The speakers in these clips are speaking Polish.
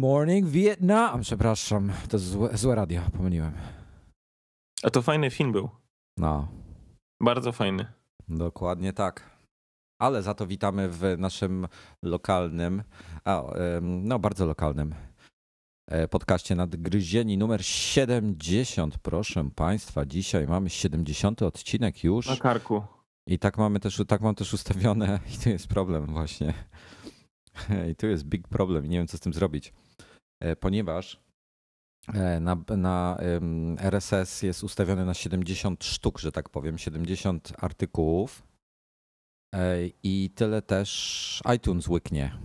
Morning Vietnam. Przepraszam, to złe, złe radio, pomyliłem. A to fajny film był. No, Bardzo fajny. dokładnie tak. Ale za to witamy w naszym lokalnym, a, no bardzo lokalnym e, podcaście Nadgryzieni numer 70. Proszę Państwa, dzisiaj mamy 70. odcinek już. Na karku. I tak mamy też, tak mam też ustawione i tu jest problem właśnie. I tu jest big problem i nie wiem co z tym zrobić. E, Ponieważ e, na, na RSS jest ustawiony na 70 sztuk, że tak powiem, 70 artykułów E, i tyle też iTunes łyknie.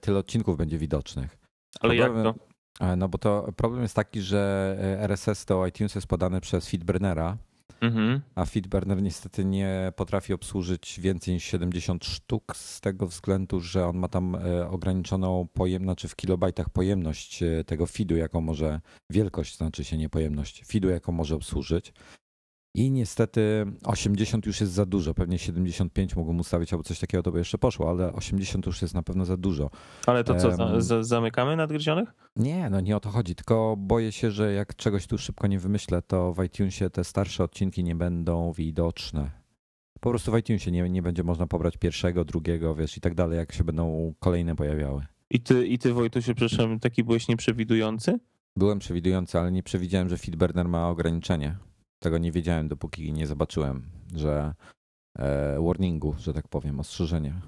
Tyle odcinków będzie widocznych. Ale jak Problem- to? E, No bo to problem jest taki, że RSS do iTunes jest podany przez Feedburnera, Mhm. a Feedburner niestety nie potrafi obsłużyć więcej niż 70 sztuk z tego względu, że on ma tam e, ograniczoną pojemność, znaczy w kilobajtach pojemność e, tego feedu, jaką może, wielkość znaczy się nie pojemność, feedu, jaką może obsłużyć. I niestety 80 już jest za dużo, pewnie 75 mogą ustawić albo coś takiego, to by jeszcze poszło, ale 80 już jest na pewno za dużo. Ale to co, Em. za, zamykamy nadgryzionych? Nie, no nie o to chodzi, tylko boję się, że jak czegoś tu szybko nie wymyślę, to w iTunesie te starsze odcinki nie będą widoczne. Po prostu w iTunesie nie, nie będzie można pobrać pierwszego, drugiego, wiesz, i tak dalej, jak się będą kolejne pojawiały. I ty, i ty Wojtusiu, przepraszam, taki byłeś nieprzewidujący? Byłem przewidujący, ale nie przewidziałem, że Feedburner ma ograniczenie. Tego nie wiedziałem, dopóki nie zobaczyłem, że e, warningu, że tak powiem, ostrzeżenia.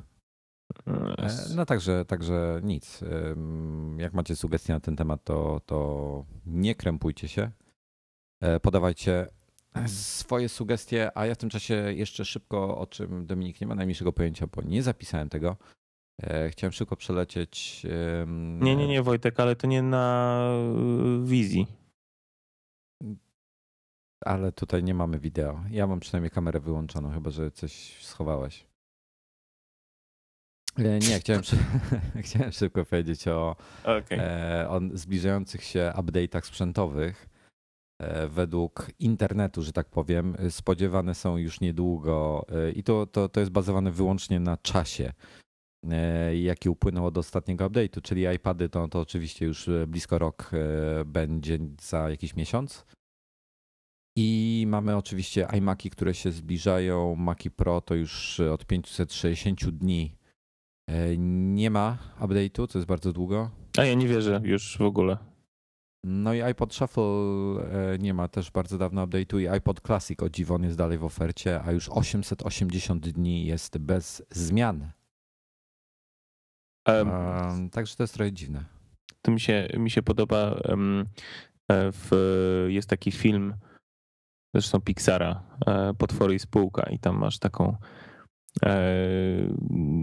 E, No także, także nic. Ym, Jak macie sugestie na ten temat, to, to nie krępujcie się. E, Podawajcie swoje sugestie, a ja w tym czasie jeszcze szybko, o czym Dominik nie ma najmniejszego pojęcia, bo nie zapisałem tego. E, Chciałem szybko przelecieć. Nie, nie, nie Wojtek, ale to nie na y, wizji. Ale tutaj nie mamy wideo. Ja mam przynajmniej kamerę wyłączoną, chyba że coś schowałeś. E, Nie, chciałem, chciałem szybko powiedzieć o, Okej. e, o zbliżających się update'ach sprzętowych. E, Według internetu, że tak powiem, spodziewane są już niedługo e, i to, to, to jest bazowane wyłącznie na czasie, e, jaki upłynął od ostatniego update'u, czyli iPady to, to oczywiście już e, blisko rok będzie za jakiś miesiąc. I mamy oczywiście iMaki, które się zbliżają. Maki Pro to już od 560 dni e, nie ma update'u, co jest bardzo długo. A ja nie wierzę już w ogóle. No i iPod Shuffle e, nie ma też bardzo dawno update'u i iPod Classic o dziwon jest dalej w ofercie, a już 880 dni jest bez zmian. Um, także to jest trochę dziwne. to mi się, mi się podoba. e, w, jest taki film, zresztą Pixara, e, Potwory i spółka, i tam masz taką. e,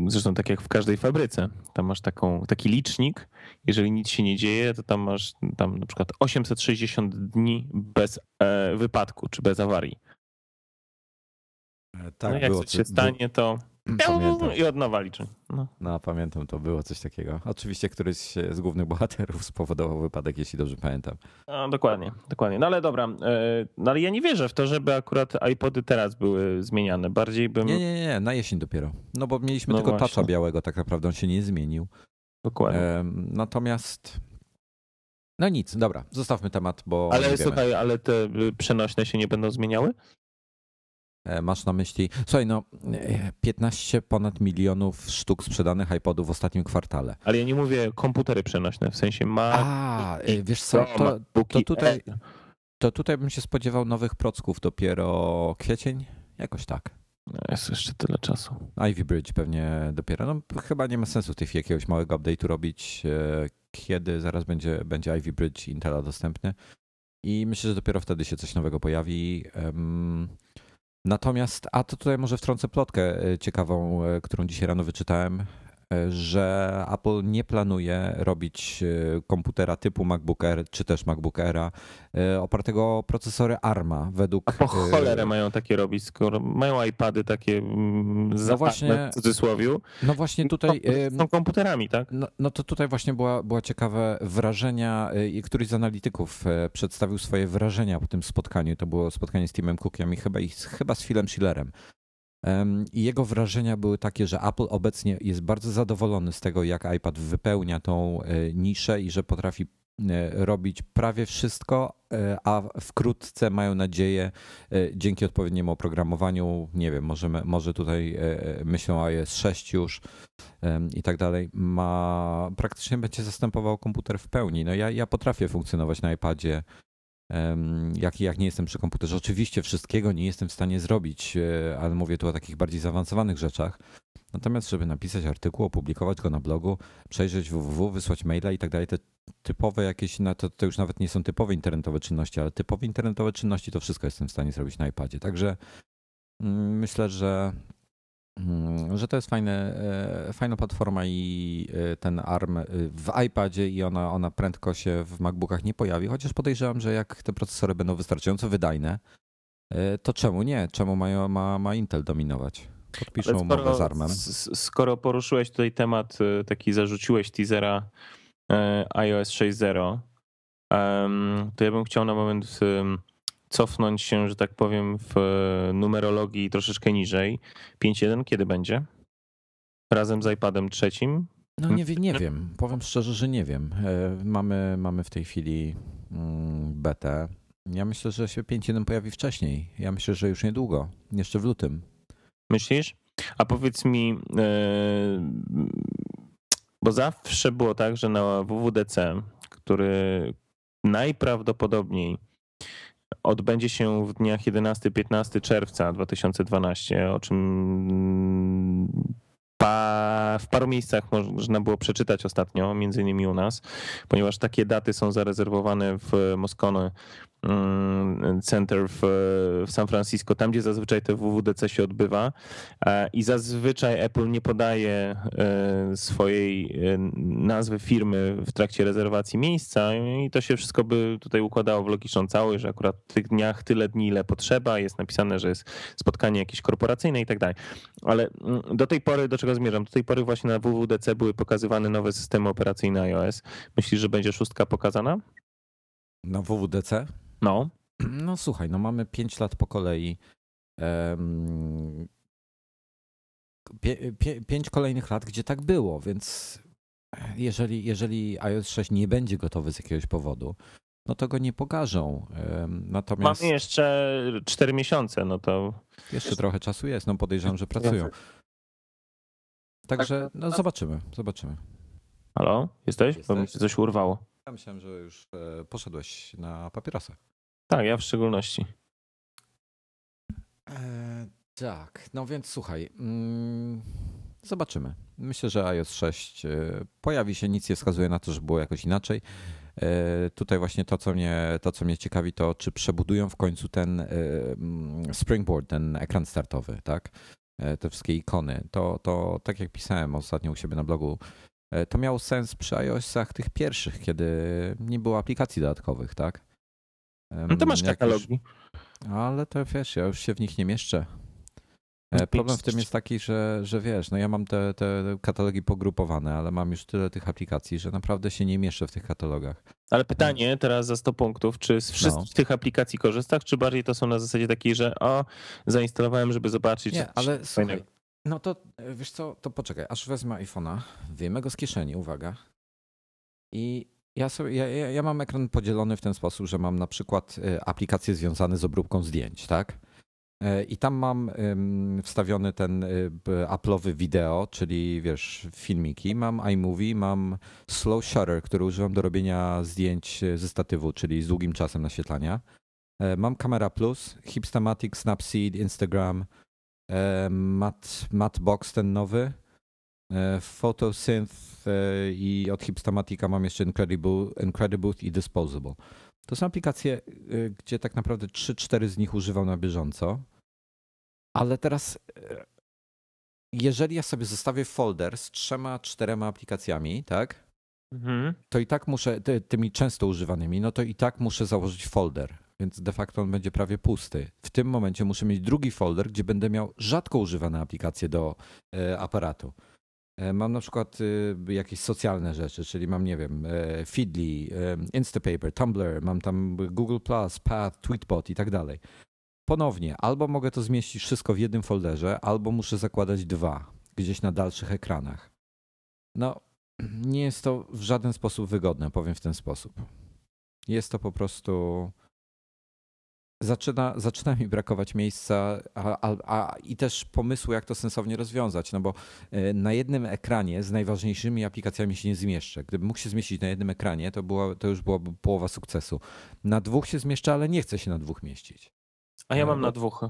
Zresztą tak jak w każdej fabryce, tam masz taką, taki licznik. Jeżeli nic się nie dzieje, to tam masz tam na przykład 860 dni bez e, wypadku czy bez awarii. Tak, no jak coś się stanie, to Pamiętam. i od nowa liczy. No. No, pamiętam, to było coś takiego. Oczywiście któryś z głównych bohaterów spowodował wypadek, jeśli dobrze pamiętam. No, dokładnie, dokładnie. No ale dobra, e, no ale ja nie wierzę w to, żeby akurat iPody teraz były zmieniane. Bardziej bym. Nie, nie, nie, na jesień dopiero. No bo mieliśmy No tylko toucha białego, tak naprawdę on się nie zmienił. Dokładnie. Natomiast. No nic, dobra, zostawmy temat, bo. ale słuchaj, ale te y, przenośne się nie będą zmieniały? E, Masz na myśli. Słuchaj, no, e, 15 ponad milionów sztuk sprzedanych iPodów w ostatnim kwartale. Ale ja nie mówię komputery przenośne, w sensie Mac, A, e, wiesz co, to, to tutaj-. To tutaj bym się spodziewał nowych procków dopiero kwiecień, jakoś tak. No, jest jeszcze tyle czasu. Ivy Bridge pewnie dopiero. No, chyba nie ma sensu w tej chwili jakiegoś małego update'u robić, e, kiedy zaraz będzie, będzie Ivy Bridge Intela dostępny. I myślę, że dopiero wtedy się coś nowego pojawi. Natomiast, a to tutaj może wtrącę plotkę e, ciekawą, e, którą dzisiaj rano wyczytałem że Apple nie planuje robić e, komputera typu MacBook Air czy też MacBook Aira e, opartego o procesory ARMA według... A po cholerę e, mają takie robić, skoro mają iPady takie mm, no właśnie, w cudzysłowiu. No właśnie tutaj... Są komputerami, tak? No, no to tutaj właśnie była, była ciekawe wrażenia i któryś z analityków przedstawił swoje wrażenia po tym spotkaniu. To było spotkanie z Timem Cookiem i chyba, chyba z Philem Schillerem. I jego wrażenia były takie, że Apple obecnie jest bardzo zadowolony z tego, jak iPad wypełnia tą e, niszę i że potrafi e, robić prawie wszystko, e, a wkrótce mają nadzieję dzięki odpowiedniemu oprogramowaniu, nie wiem, może, może tutaj myślą o iOS 6 już i tak dalej, ma praktycznie będzie zastępował komputer w pełni. No ja, ja potrafię funkcjonować na iPadzie jak, jak nie jestem przy komputerze. Oczywiście wszystkiego nie jestem w stanie zrobić, e, ale mówię tu o takich bardziej zaawansowanych rzeczach. Natomiast, żeby napisać artykuł, opublikować go na blogu, przejrzeć www, wysłać maila i tak dalej, te typowe jakieś, no to, to już nawet nie są typowe internetowe czynności, ale typowe internetowe czynności to wszystko jestem w stanie zrobić na iPadzie. Także mm, myślę, że że to jest fajne, e, fajna platforma i e, ten ARM e, w iPadzie i ona, ona prędko się w MacBookach nie pojawi, chociaż podejrzewam, że jak te procesory będą wystarczająco wydajne, to czemu nie? Czemu ma, ma, ma Intel dominować? Podpiszą umowę z ARMem. Skoro poruszyłeś tutaj temat, taki zarzuciłeś teasera iOS 6.0, to ja bym chciał na moment cofnąć się, że tak powiem, w numerologii troszeczkę niżej. 5.1 kiedy będzie? Razem z iPadem trzecim? No nie, nie wiem. Powiem szczerze, że nie wiem. E, mamy, mamy w tej chwili mm, betę. Ja myślę, że się 5.1 pojawi wcześniej. Ja myślę, że już niedługo. Jeszcze w lutym. Myślisz? A powiedz mi, e, bo zawsze było tak, że na WWDC, który najprawdopodobniej odbędzie się w dniach 11-15 czerwca 2012, o czym w paru miejscach można było przeczytać ostatnio, między innymi u nas, ponieważ takie daty są zarezerwowane w Moskony Mm, center w, w San Francisco, tam gdzie zazwyczaj te WWDC się odbywa e, i zazwyczaj Apple nie podaje e, swojej e, nazwy firmy w trakcie rezerwacji miejsca i to się wszystko by tutaj układało w logiczną całość, że akurat w tych dniach tyle dni, ile potrzeba, jest napisane, że jest spotkanie jakieś korporacyjne i tak dalej. Ale mm, do tej pory, do czego zmierzam? Do tej pory właśnie na WWDC były pokazywane nowe systemy operacyjne iOS. Myślisz, że będzie szóstka pokazana? Na WWDC? No. No słuchaj, no mamy 5 lat po kolei. Um, pie, pie, pięć kolejnych lat, gdzie tak było, więc jeżeli, jeżeli iOS 6 nie będzie gotowy z jakiegoś powodu, no to go nie pokażą. Natomiast. Mamy jeszcze 4 miesiące, no to. Jeszcze trochę czasu jest, no podejrzewam, że pracują. Także no zobaczymy, zobaczymy. Halo, jesteś? jesteś? Bo mi się coś urwało. Ja myślałem, że już e, poszedłeś na papierosa. Tak, ja w szczególności. E, tak, no więc słuchaj. Mm, zobaczymy. Myślę, że iOS 6 e, pojawi się, nic nie wskazuje na to, że było jakoś inaczej. E, tutaj właśnie to co, mnie, to, co mnie ciekawi, to czy przebudują w końcu ten e, mm, springboard, ten ekran startowy, tak? Te wszystkie ikony. To, to tak jak pisałem ostatnio u siebie na blogu, to miało sens przy iOSach tych pierwszych, kiedy nie było aplikacji dodatkowych, tak? No to masz katalogi. Ale to wiesz, ja już się w nich nie mieszczę. E, problem w tym jest taki, że, że wiesz, no ja mam te, te katalogi pogrupowane, ale mam już tyle tych aplikacji, że naprawdę się nie mieszczę w tych katalogach. Ale pytanie teraz za 100 punktów, czy z wszystkich no. tych aplikacji korzystasz, czy bardziej to są na zasadzie takiej, że o, zainstalowałem, żeby zobaczyć. Nie, ale słuchaj, no to wiesz co, to poczekaj, aż wezmę iPhone'a, wyjmę go z kieszeni, uwaga. I ja, sobie, ja, ja mam ekran podzielony w ten sposób, że mam na przykład e, aplikacje związane z obróbką zdjęć, tak? E, I tam mam wstawiony ten Apple'owy wideo, czyli wiesz, filmiki. Mam iMovie, mam Slow Shutter, który używam do robienia zdjęć ze statywu, czyli z długim czasem naświetlania. E, mam Camera Plus, Hipstamatic, Snapseed, Instagram, e, Mat, Matbox ten nowy, Photosynth i od Hipstamatica mam jeszcze Incredible, Incredible i Disposable. To są aplikacje, gdzie tak naprawdę 3-4 z nich używam na bieżąco. Ale teraz, jeżeli ja sobie zostawię folder z trzema, czterema aplikacjami, tak? Mhm. To i tak muszę, ty, tymi często używanymi, no to i tak muszę założyć folder więc de facto on będzie prawie pusty. W tym momencie muszę mieć drugi folder, gdzie będę miał rzadko używane aplikacje do e, aparatu. E, mam na przykład e, jakieś socjalne rzeczy, czyli mam, nie wiem, Feedly, Instapaper, Tumblr, mam tam Google, Path, Tweetbot i tak dalej. Ponownie, albo mogę to zmieścić wszystko w jednym folderze, albo muszę zakładać dwa gdzieś na dalszych ekranach. No, nie jest to w żaden sposób wygodne, powiem w ten sposób. Jest to po prostu zaczyna, zaczyna mi brakować miejsca a, a, a, i też pomysłu, jak to sensownie rozwiązać, no bo e, na jednym ekranie z najważniejszymi aplikacjami się nie zmieszczę. Gdybym mógł się zmieścić na jednym ekranie, to, była, to już byłaby połowa sukcesu. Na dwóch się zmieszczę, ale nie chcę się na dwóch mieścić. A ja e, mam na dwóch.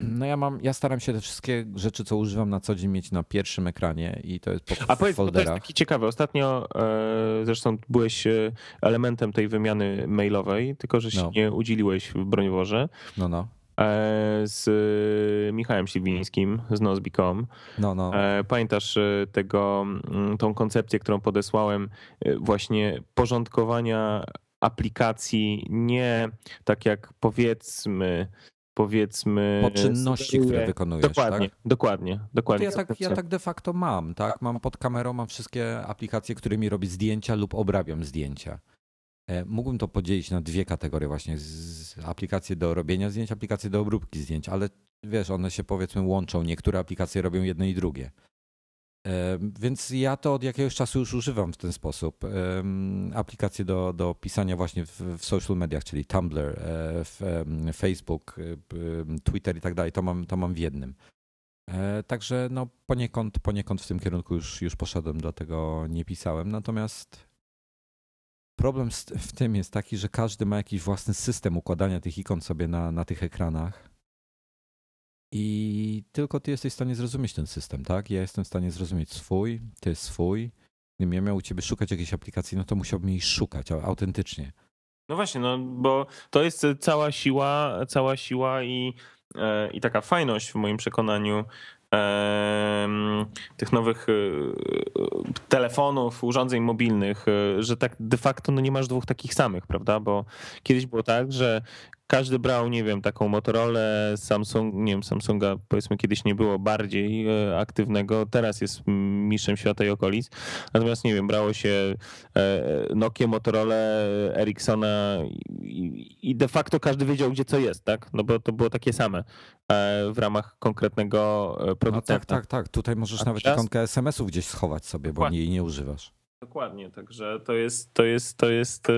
No ja mam, ja staram się te wszystkie rzeczy, co używam na co dzień mieć na pierwszym ekranie i to jest po A powiedz, folderach. to jest taki ciekawy. Ostatnio e, zresztą byłeś e, elementem tej wymiany mailowej, tylko że się no. nie udzieliłeś w Brońworze. No, no. E, z Michałem Siwińskim z Nozbi.com. No, no. Pamiętasz tego, mm, tą koncepcję, którą podesłałem właśnie porządkowania aplikacji nie tak jak powiedzmy powiedzmy. Po czynności, które wykonujesz. Dokładnie, tak? dokładnie, dokładnie. Ja tak, ja tak de facto mam, tak? Mam pod kamerą, mam wszystkie aplikacje, którymi robię zdjęcia lub obrabiam zdjęcia. E, mógłbym to podzielić na dwie kategorie właśnie, aplikacje do robienia zdjęć, aplikacje do obróbki zdjęć, ale wiesz, one się powiedzmy łączą, niektóre aplikacje robią jedno i drugie. Więc ja to od jakiegoś czasu już używam w ten sposób. Aplikacje do, do pisania właśnie w, w social mediach, czyli Tumblr, e, Facebook, e, Twitter i tak dalej, to mam, to mam w jednym. E, także no poniekąd, poniekąd w tym kierunku już, już poszedłem, dlatego nie pisałem. Natomiast problem w tym jest taki, że każdy ma jakiś własny system układania tych ikon sobie na, na tych ekranach. I tylko ty jesteś w stanie zrozumieć ten system, tak? Ja jestem w stanie zrozumieć swój, ty swój. Gdybym ja miał u ciebie szukać jakiejś aplikacji, no to musiałbym jej szukać autentycznie. No właśnie, no bo to jest cała siła, cała siła i, e, i taka fajność w moim przekonaniu tych nowych e, telefonów, urządzeń mobilnych, e, że tak de facto no nie masz dwóch takich samych, prawda? Bo kiedyś było tak, że każdy brał, nie wiem, taką Motorola, Samsung, nie wiem, Samsunga powiedzmy kiedyś nie było bardziej e, aktywnego, teraz jest mistrzem świata i okolic. Natomiast, nie wiem, brało się e, Nokia, Motorola, Ericssona i de facto każdy wiedział, gdzie co jest, tak? No bo to było takie same e, w ramach konkretnego produktu. No tak, tak, tak. Tutaj możesz A nawet czas... ikonkę SMS-ów gdzieś schować sobie, bo jej nie używasz. Dokładnie, także to jest, to jest, to jest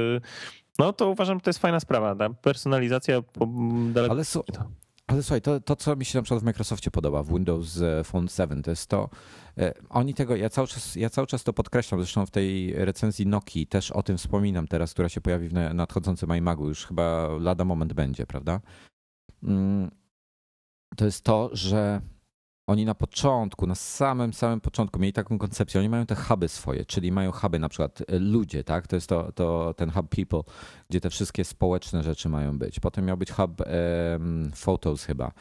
no to uważam, że to jest fajna sprawa. Ta personalizacja daleko. Ale, su- ale słuchaj, to, to co mi się na przykład w Microsoftie podoba, w Windows e, Phone 7, to jest to, e, oni tego, ja cały, czas, ja cały czas to podkreślam, zresztą w tej recenzji Nokii też o tym wspominam teraz, która się pojawi w nadchodzącym iMagu, już chyba lada moment będzie, prawda? Mm, to jest to, że oni na początku, na samym, samym początku mieli taką koncepcję. Oni mają te huby swoje, czyli mają huby na przykład e, ludzie, tak? To jest to, to ten hub people, gdzie te wszystkie społeczne rzeczy mają być. Potem miał być hub um, photos chyba.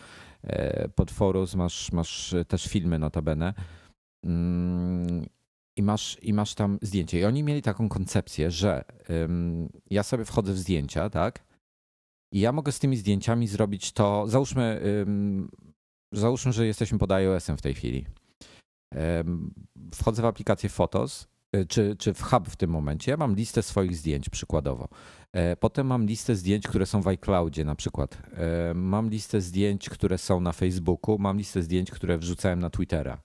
E, pod photos masz, masz też filmy notabene. Um, i masz, I masz tam zdjęcie. I oni mieli taką koncepcję, że um, ja sobie wchodzę w zdjęcia, tak? I ja mogę z tymi zdjęciami zrobić to. Załóżmy, załóżmy, że jesteśmy pod iOS-em w tej chwili. Wchodzę w aplikację Photos, y, czy, czy w Hub w tym momencie. Ja mam listę swoich zdjęć przykładowo. E, potem mam listę zdjęć, które są w iCloudzie na przykład. E, mam listę zdjęć, które są na Facebooku. Mam listę zdjęć, które wrzucałem na Twittera.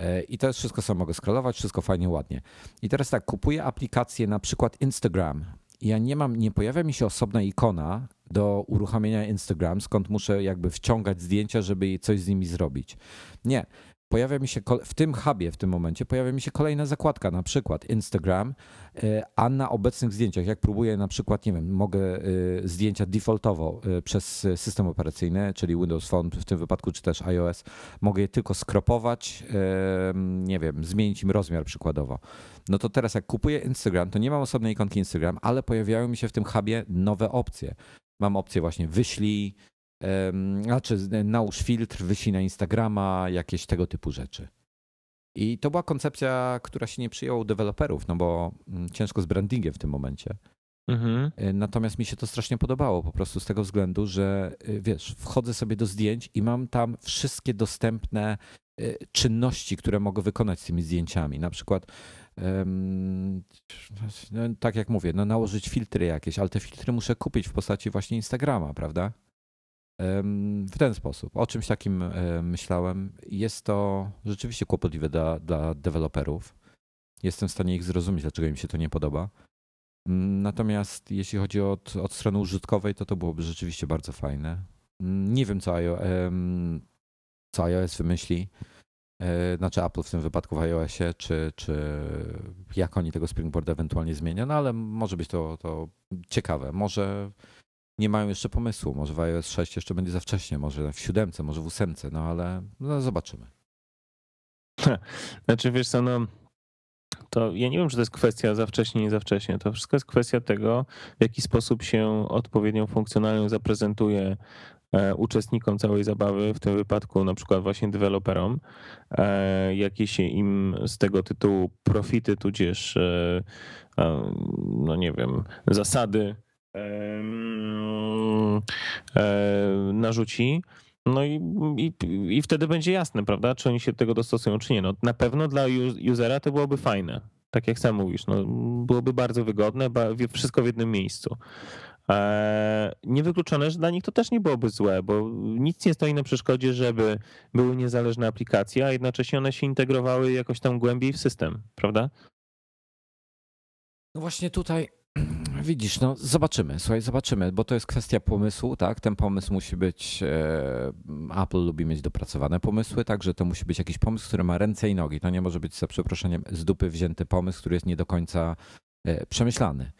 E, I to jest wszystko, co mogę scrollować, wszystko fajnie, ładnie. I teraz tak, kupuję aplikację na przykład Instagram. Ja nie mam, nie pojawia mi się osobna ikona do uruchamiania Instagram, skąd muszę jakby wciągać zdjęcia, żeby coś z nimi zrobić. Nie. Pojawia mi się w tym hubie w tym momencie pojawia mi się kolejna zakładka, na przykład Instagram, e, a na obecnych zdjęciach, jak próbuję na przykład, nie wiem, mogę e, zdjęcia defaultowo e, przez system operacyjny, czyli Windows Phone w tym wypadku, czy też iOS, mogę je tylko skropować, nie wiem, zmienić im rozmiar przykładowo. No to teraz jak kupuję Instagram, to nie mam osobnej ikonki Instagram, ale pojawiają mi się w tym hubie nowe opcje. Mam opcję właśnie wyślij, znaczy nałóż filtr, wyślij na Instagrama, jakieś tego typu rzeczy. I to była koncepcja, która się nie przyjęła u deweloperów, no bo mm, ciężko z brandingiem w tym momencie. Mhm. E, natomiast mi się to strasznie podobało, po prostu z tego względu, że e, wiesz, wchodzę sobie do zdjęć i mam tam wszystkie dostępne e, czynności, które mogę wykonać z tymi zdjęciami. Na przykład, no, tak jak mówię, no, nałożyć filtry jakieś, ale te filtry muszę kupić w postaci właśnie Instagrama, prawda? W ten sposób. O czymś takim myślałem. Jest to rzeczywiście kłopotliwe dla, dla deweloperów. Jestem w stanie ich zrozumieć, dlaczego im się to nie podoba. Mm, natomiast jeśli chodzi od, od strony użytkowej, to to byłoby rzeczywiście bardzo fajne. Mm, nie wiem, co, iOS, co iOS wymyśli, e, znaczy Apple w tym wypadku w iOSie, czy, czy jak oni tego Springboarda ewentualnie zmienią, no ale może być to, to ciekawe. Może nie mają jeszcze pomysłu. Może w iOS 6 jeszcze będzie za wcześnie, może w siódemce, może w ósemce, no ale no, zobaczymy. Znaczy wiesz co, no to ja nie wiem, czy to jest kwestia za wcześnie, nie za wcześnie. To wszystko jest kwestia tego, w jaki sposób się odpowiednią funkcjonalność zaprezentuje e, uczestnikom całej zabawy, w tym wypadku na przykład właśnie deweloperom, e, jakie się im z tego tytułu profity, tudzież e, no nie wiem, zasady narzuci. No i, i, i wtedy będzie jasne, prawda, czy oni się do tego dostosują, czy nie. No, na pewno dla usera to byłoby fajne. Tak jak sam mówisz, no, byłoby bardzo wygodne, wszystko w jednym miejscu. E, niewykluczone, że dla nich to też nie byłoby złe, bo nic nie stoi na przeszkodzie, żeby były niezależne aplikacje, a jednocześnie one się integrowały jakoś tam głębiej w system, prawda? No właśnie tutaj Widzisz, no zobaczymy, słuchaj, zobaczymy, bo to jest kwestia pomysłu, tak? Ten pomysł musi być, e, Apple lubi mieć dopracowane pomysły, także to musi być jakiś pomysł, który ma ręce i nogi. To nie może być za przeproszeniem z dupy wzięty pomysł, który jest nie do końca e, przemyślany.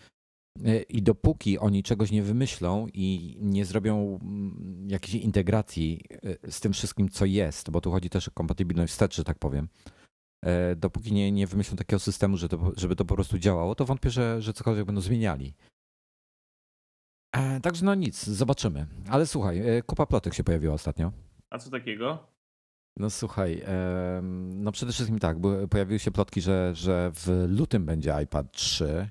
E, I dopóki oni czegoś nie wymyślą i nie zrobią mm, jakiejś integracji z tym wszystkim, co jest, bo tu chodzi też o kompatybilność wstecz, że tak powiem, dopóki nie, nie wymyślą takiego systemu, że to, żeby to po prostu działało, to wątpię, że, że cokolwiek będą zmieniali. E, także no nic, zobaczymy. Ale słuchaj, e, kupa plotek się pojawiła ostatnio. A co takiego? No słuchaj, no przede wszystkim tak, pojawiły się plotki, że, że w lutym będzie iPad 3.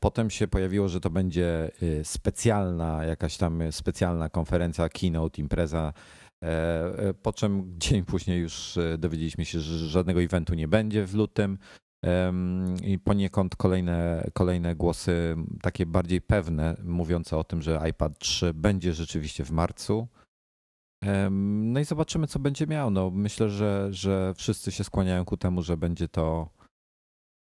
Potem się pojawiło, że to będzie specjalna, jakaś tam specjalna konferencja, keynote, impreza E, e, po czym dzień później już e, dowiedzieliśmy się, że żadnego eventu nie będzie w lutym. I poniekąd kolejne, kolejne głosy, takie bardziej pewne, mówiące o tym, że iPad 3 będzie rzeczywiście w marcu. No i zobaczymy, co będzie miał. No, myślę, że, że wszyscy się skłaniają ku temu, że będzie to.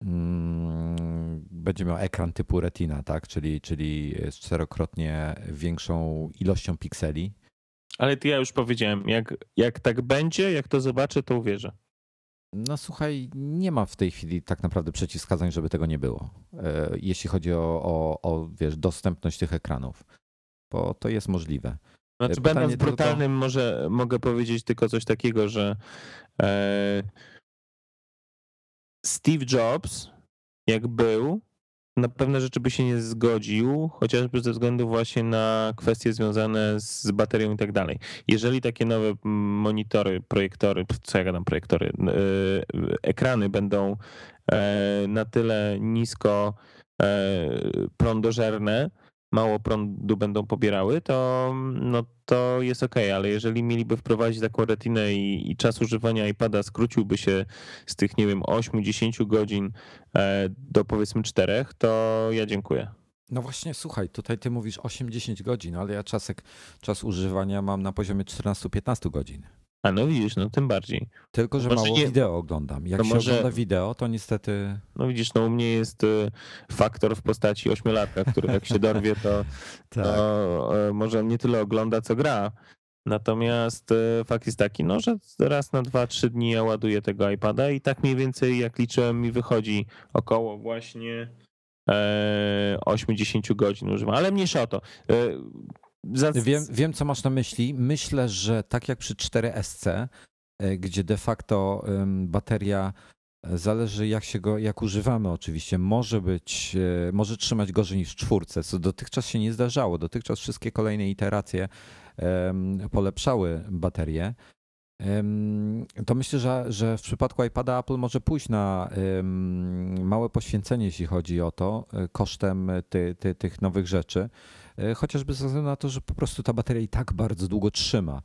Mm, będzie miał ekran typu Retina, tak? czyli, czyli z czterokrotnie większą ilością pikseli. Ale ty ja już powiedziałem, jak, jak tak będzie, jak to zobaczę, to uwierzę. No słuchaj, nie ma w tej chwili tak naprawdę przeciwwskazań, żeby tego nie było. E, jeśli chodzi o, o, o wiesz, dostępność tych ekranów, bo to jest możliwe. Znaczy, Pytanie będąc brutalnym, tylko... może mogę powiedzieć tylko coś takiego, że e, Steve Jobs, jak był, na pewne rzeczy by się nie zgodził, chociażby ze względu właśnie na kwestie związane z baterią i tak dalej. Jeżeli takie nowe monitory, projektory, co ja gadam, projektory, yy, ekrany będą e, na tyle nisko e, prądożerne, mało prądu będą pobierały, to, no, to jest ok, ale jeżeli mieliby wprowadzić taką retinę i, i czas używania iPada skróciłby się z tych, nie wiem, 8-10 godzin e, do powiedzmy 4, to ja dziękuję. No właśnie, słuchaj, tutaj ty mówisz 8-10 godzin, ale ja czasek, czas używania mam na poziomie 14-15 godzin. A no widzisz, no tym bardziej. Tylko, że mało nie... wideo oglądam. Jak to się może... ogląda wideo, to niestety... No widzisz, no u mnie jest y, faktor w postaci ośmiolatka, który jak się dorwie, to, tak. to e, może nie tyle ogląda, co gra. Natomiast e, fakt jest taki, no, że raz na dwa, trzy dni ja ładuję tego iPada i tak mniej więcej jak liczyłem mi wychodzi około właśnie 80 godzin używam, ale mniejsza o to. Wiem, wiem, co masz na myśli. Myślę, że tak jak przy 4SC, gdzie de facto bateria Zależy jak się go, jak używamy oczywiście. Może być, e, może trzymać gorzej niż czwórce, co dotychczas się nie zdarzało. Dotychczas wszystkie kolejne iteracje polepszały baterię. To myślę, że, że w przypadku iPada Apple może pójść na małe poświęcenie, jeśli chodzi o to, e, kosztem ty, ty, tych nowych rzeczy. E, chociażby ze względu na to, że po prostu ta bateria i tak bardzo długo trzyma.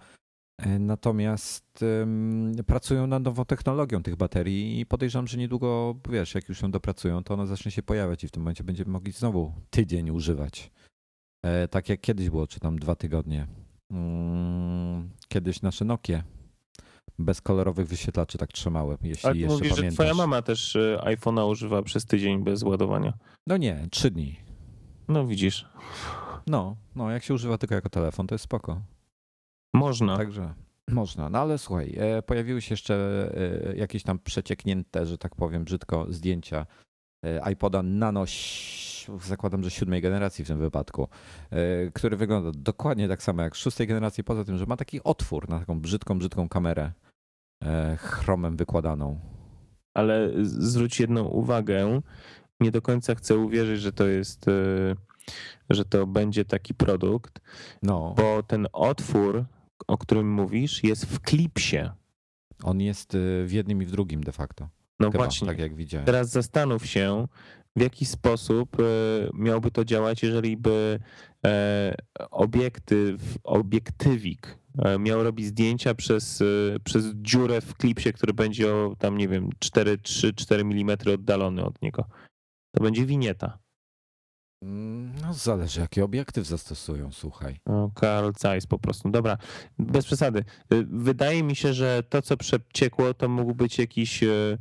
E, natomiast um, pracują nad nową technologią tych baterii i podejrzewam, że niedługo, wiesz, jak już ją dopracują, to ona zacznie się pojawiać i w tym momencie będziemy mogli znowu tydzień używać. E, tak jak kiedyś było, czy tam dwa tygodnie. Mm, kiedyś nasze Nokie bez kolorowych wyświetlaczy tak trzymały, jeśli Ale jeszcze mówisz, pamiętasz. że twoja mama też e, iPhone'a używa przez tydzień bez ładowania. No nie, trzy dni. No widzisz. No, no jak się używa tylko jako telefon, to jest spoko. Można. Także można. No ale słuchaj, e, pojawiły się jeszcze e, jakieś tam przecieknięte, że tak powiem brzydko, zdjęcia e, iPoda Nano, zakładam, że siódmej generacji w tym wypadku, który wygląda dokładnie tak samo jak szóstej generacji, poza tym, że ma taki otwór na taką brzydką, brzydką kamerę chromem wykładaną. Ale zwróć jedną uwagę, nie do końca chcę uwierzyć, że to jest że to będzie taki produkt, no. bo ten otwór o którym mówisz, jest w klipsie. On jest y, w jednym i w drugim de facto. No Chyba, właśnie. Tak jak widziałem. Teraz zastanów się, w jaki sposób y, miałby to działać, jeżeli by e, obiektyw, obiektywik e, miał robić zdjęcia przez, y, przez dziurę w klipsie, który będzie o tam, nie wiem, 4-3-4 mm oddalony od niego. To będzie winieta. Mm, no, zależy, jaki obiektyw zastosują, słuchaj. No, Carl Zeiss po prostu. Dobra, bez przesady. Y, wydaje mi się, że to, co przeciekło, to mógł być jakiś y,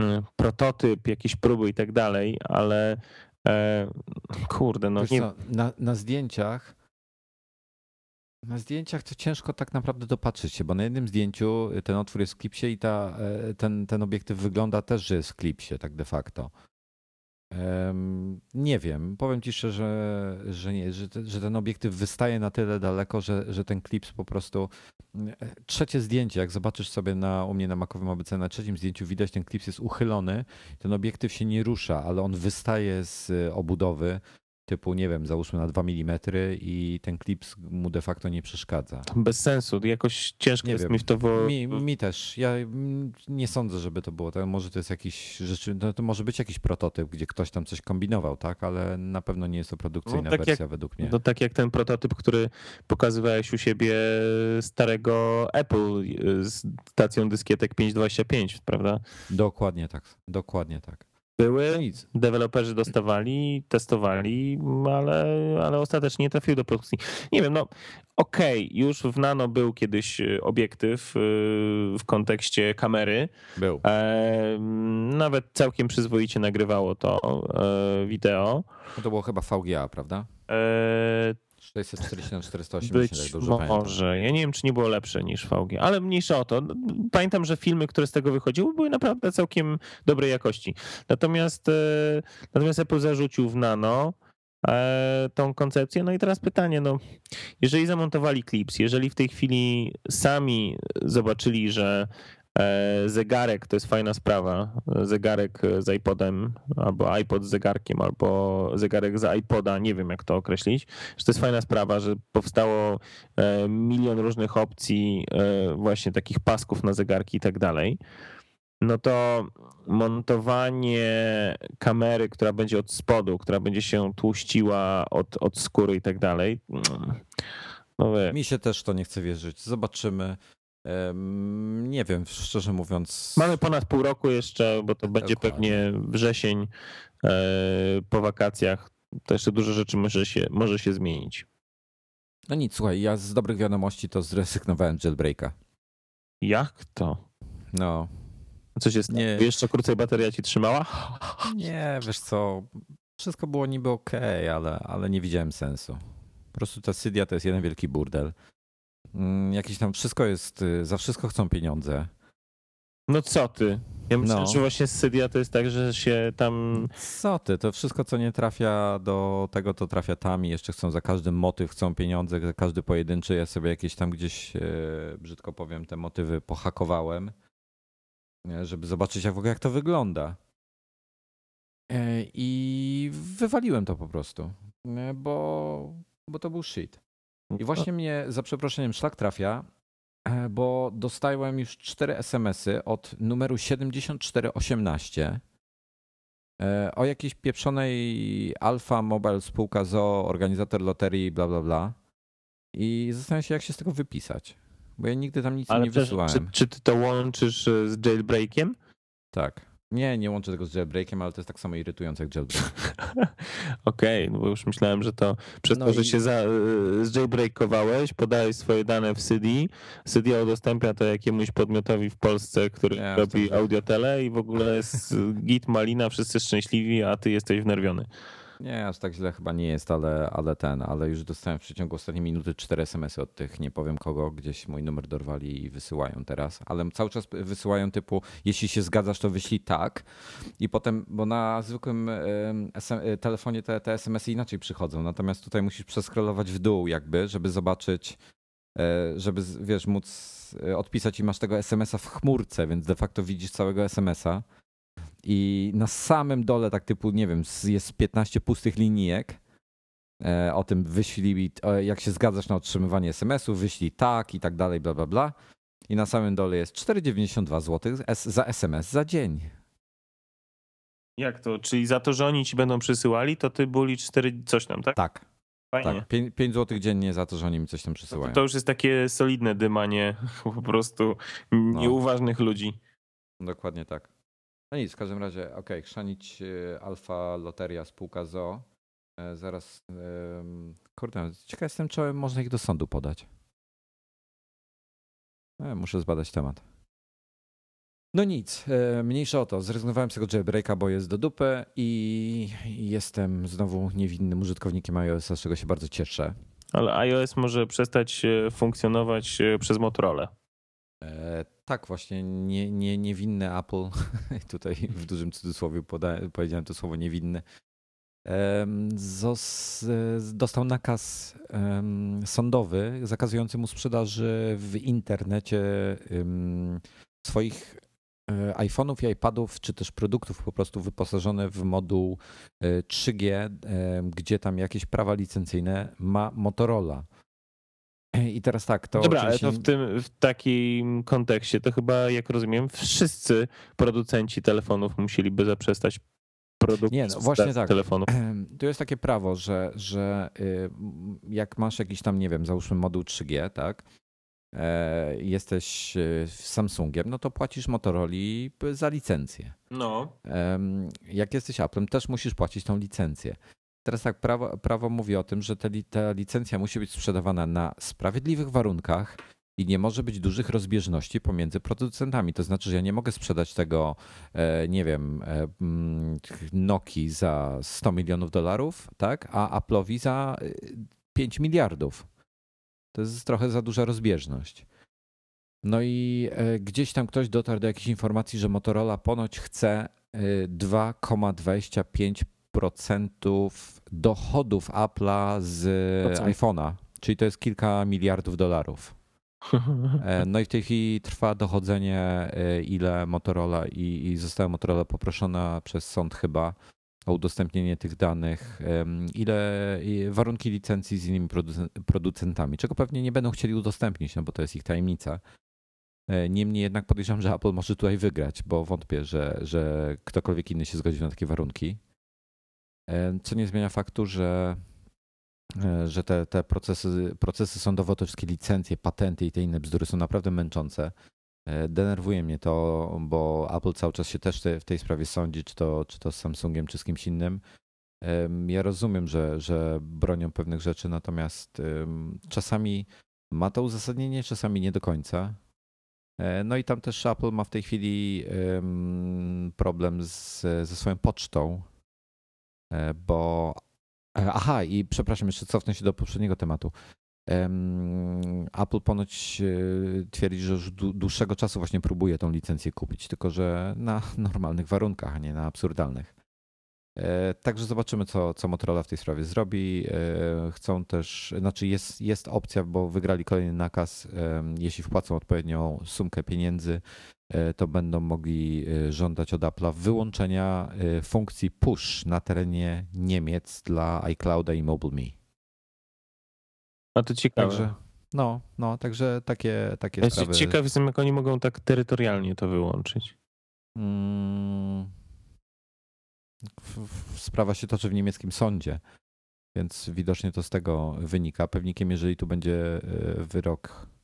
y, prototyp, jakieś próby i tak dalej, ale e, kurde, no nie... Co, na, na zdjęciach na zdjęciach to ciężko tak naprawdę dopatrzyć się, bo na jednym zdjęciu ten otwór jest w klipsie i ta, e, ten, ten obiektyw wygląda też, że jest w klipsie, tak de facto. Nie wiem, powiem ci szczerze, że nie, że, że ten obiektyw wystaje na tyle daleko, że, że ten klips po prostu. E, trzecie zdjęcie, jak zobaczysz sobie na, u mnie na makowym ABC, na trzecim zdjęciu widać, ten klips jest uchylony, ten obiektyw się nie rusza, ale on wystaje z obudowy typu, nie wiem, załóżmy na 2 mm i ten klips mu de facto nie przeszkadza. Bez sensu, jakoś ciężko nie jest wiem. mi w to... Wo... Mi, mi, też, ja nie sądzę, żeby to było, może to jest jakiś rzeczy, no to może być jakiś prototyp, gdzie ktoś tam coś kombinował, tak, ale na pewno nie jest to produkcyjna no, tak wersja jak, według mnie. No tak jak ten prototyp, który pokazywałeś u siebie starego Apple z stacją dyskietek 525, prawda? Dokładnie tak, dokładnie tak były, Nic. deweloperzy dostawali, testowali, ale, ale ostatecznie nie trafiły do produkcji. Nie wiem, no okej, okay, już w Nano był kiedyś y, obiektyw y, w kontekście kamery. Był. E, nawet całkiem przyzwoicie nagrywało to e, wideo. No to było chyba VGA, prawda? E, 640 na 480, Być dobrze może. Pamiętam. Ja nie wiem, czy nie było lepsze niż VG, ale mniejsza o to. Pamiętam, że filmy, które z tego wychodziły, były naprawdę całkiem dobrej jakości. Natomiast, e, natomiast Apple zarzucił w Nano e, tą koncepcję. No i teraz pytanie, no, jeżeli zamontowali Clips, jeżeli w tej chwili sami zobaczyli, że zegarek to jest fajna sprawa. Zegarek z iPodem, albo iPod z zegarkiem, albo zegarek z iPoda, nie wiem jak to określić. Że to jest fajna sprawa, że powstało e, milion różnych opcji, e, właśnie takich pasków na zegarki i tak dalej. No to montowanie kamery, która będzie od spodu, która będzie się tłuściła od, od skóry i tak dalej. Mm, no Mi się też to nie chce wierzyć. Zobaczymy. Nie wiem, szczerze mówiąc. Mamy ponad pół roku jeszcze, bo to będzie pewnie wrzesień e, po wakacjach. To jeszcze dużo rzeczy może się, może się zmienić. No nic, słuchaj, ja z dobrych wiadomości to zrezygnowałem jailbreaka. Jak to? No. Co się stało? Nie. Jeszcze krócej bateria ci trzymała? Nie, wiesz co, wszystko było niby ok, ale, ale nie widziałem sensu. Po prostu ta Cydia to jest jeden wielki burdel. Mm, Jakieś tam wszystko jest, y, za wszystko chcą pieniądze. No co ty? Ja myślę, No. że właśnie z Cydia to jest tak, że się tam... Co ty, to wszystko co nie trafia do tego, to trafia tam i jeszcze chcą za każdy motyw, chcą pieniądze, za każdy pojedynczy. Ja sobie jakieś tam gdzieś, e, brzydko powiem, te motywy pohakowałem, żeby zobaczyć jak w ogóle jak to wygląda. E, I wywaliłem to po prostu, bo, bo to był shit. I właśnie mnie za przeproszeniem szlak trafia, e, bo dostałem już cztery SMS-y od numeru 7418 e, o jakiejś pieprzonej Alfa Mobile spółka ZO, organizator loterii, bla bla bla. I zastanawiam się, jak się z tego wypisać. Bo ja nigdy tam nic Ale nie wysyłałem. czy, czy ty to łączysz z jailbreakiem? Tak. Nie, nie łączę tego z jailbreakiem, ale to jest tak samo irytujące jak jailbreak. Okej, no bo już myślałem, że to przez No to, że i- się za, e, zjailbreakowałeś, podałeś swoje dane w CD, CD udostępnia to jakiemuś podmiotowi w Polsce, który Nie, robi audiotele i w ogóle jest git malina, wszyscy szczęśliwi, a ty jesteś wnerwiony. Nie, aż tak źle chyba nie jest, ale, ale ten, ale już dostałem w przeciągu ostatniej minuty cztery SMS-y od tych, nie powiem kogo, gdzieś mój numer dorwali i wysyłają teraz, ale cały czas wysyłają typu, jeśli się zgadzasz, to wyślij tak i potem, bo na zwykłym e, telefonie te, te SMS-y inaczej przychodzą, natomiast tutaj musisz przeskrolować w dół jakby, żeby zobaczyć, e, żeby, wiesz, móc e, odpisać i masz tego SMS-a w chmurce, więc de facto widzisz całego SMS-a. I na samym dole, tak typu, nie wiem, jest 15 pustych linijek. e, O tym wyślij, jak się zgadzasz na otrzymywanie SMS-u, wyślij tak i tak dalej, bla, bla, bla. I na samym dole jest 4,92 zł za SMS za dzień. Jak to? Czyli za to, że oni ci będą przysyłali, to ty buli 4 coś tam, tak? Tak, Fajnie. tak. 5, zł dziennie za to, że oni mi coś tam No to, przysyłają. to już jest takie solidne dymanie po prostu nieuważnych ludzi. Dokładnie tak. No nic, w każdym razie, okej, chrzanić e, Alfa Loteria, spółka ZO. E, Zaraz, kurde, ciekaw jestem, czy można ich do sądu podać. E, Muszę zbadać temat. No nic, mniejsza o to. Zrezygnowałem z tego jailbreaka, bo jest do dupy i jestem znowu niewinnym użytkownikiem iOS-a, z czego się bardzo cieszę. Ale iOS może przestać funkcjonować przez Motorola. E, tak, właśnie nie, nie, niewinny Apple, tutaj w dużym cudzysłowie poda, powiedziałem to słowo niewinny, zos, e, dostał nakaz sądowy zakazujący mu sprzedaży w internecie swoich e, iPhone'ów i iPadów, czy też produktów po prostu wyposażone w moduł e, 3G, em, gdzie tam jakieś prawa licencyjne ma Motorola. I teraz tak, to Dobra, ale oczywiście to w tym w takim kontekście to chyba, jak rozumiem, wszyscy producenci telefonów musieliby zaprzestać produkcji Nie, no właśnie tak. telefonów. Tu jest takie prawo, że, że y, jak masz jakiś tam, nie wiem, załóżmy moduł 3G, tak? e, Jesteś y, Samsungiem, no to płacisz Motorola za licencję. No. Jak jesteś Applem, też musisz płacić tą licencję. Teraz tak, prawo, prawo mówi o tym, że te, ta licencja musi być sprzedawana na sprawiedliwych warunkach i nie może być dużych rozbieżności pomiędzy producentami. To znaczy, że ja nie mogę sprzedać tego, e, nie wiem, e, mm, Noki za 100 milionów dolarów, tak, a Apple'owi za e, 5 miliardów. To jest trochę za duża rozbieżność. No i gdzieś tam ktoś dotarł do jakiejś informacji, że Motorola ponoć chce 2,25 procentów dochodów Apple'a z iPhone'a, czyli to jest kilka miliardów dolarów. E, no i w tej chwili trwa dochodzenie, e, ile Motorola i, i została Motorola poproszona przez sąd chyba o udostępnienie tych danych, ile warunki licencji z innymi producentami, czego pewnie nie będą chcieli udostępnić, no bo to jest ich tajemnica. E, niemniej jednak podejrzewam, że Apple może tutaj wygrać, bo wątpię, że, że ktokolwiek inny się zgodził na takie warunki. E, Co nie zmienia faktu, że, e, że te, te procesy, procesy sądowe, te wszystkie licencje, patenty i te inne bzdury są naprawdę męczące. E, Denerwuje mnie to, bo Apple cały czas się też te, w tej sprawie sądzi, czy to, czy to z Samsungiem, czy z kimś innym. Ja rozumiem, że, że bronią pewnych rzeczy, natomiast czasami ma to uzasadnienie, czasami nie do końca. No i tam też Apple ma w tej chwili em, problem z, ze swoją pocztą, bo. e, Aha, i przepraszam, jeszcze cofnę się do poprzedniego tematu. Apple ponoć e, twierdzi, że już dłuższego czasu właśnie próbuje tą licencję kupić, tylko że na normalnych warunkach, a nie na absurdalnych. E, także zobaczymy, co, co Motorola w tej sprawie zrobi. Chcą też, znaczy jest, jest opcja, bo wygrali kolejny nakaz. Jeśli wpłacą odpowiednią sumkę pieniędzy, to będą mogli żądać od Apple'a wyłączenia funkcji push na terenie Niemiec dla iClouda i MobileMe. A to ciekawe. Także, no, no, także takie, takie ja sprawy. Ciekaw jestem, jak oni mogą tak terytorialnie to wyłączyć. Hmm. Sprawa się toczy w niemieckim sądzie, więc widocznie to z tego wynika. Pewnikiem, jeżeli tu będzie e, wyrok, mm,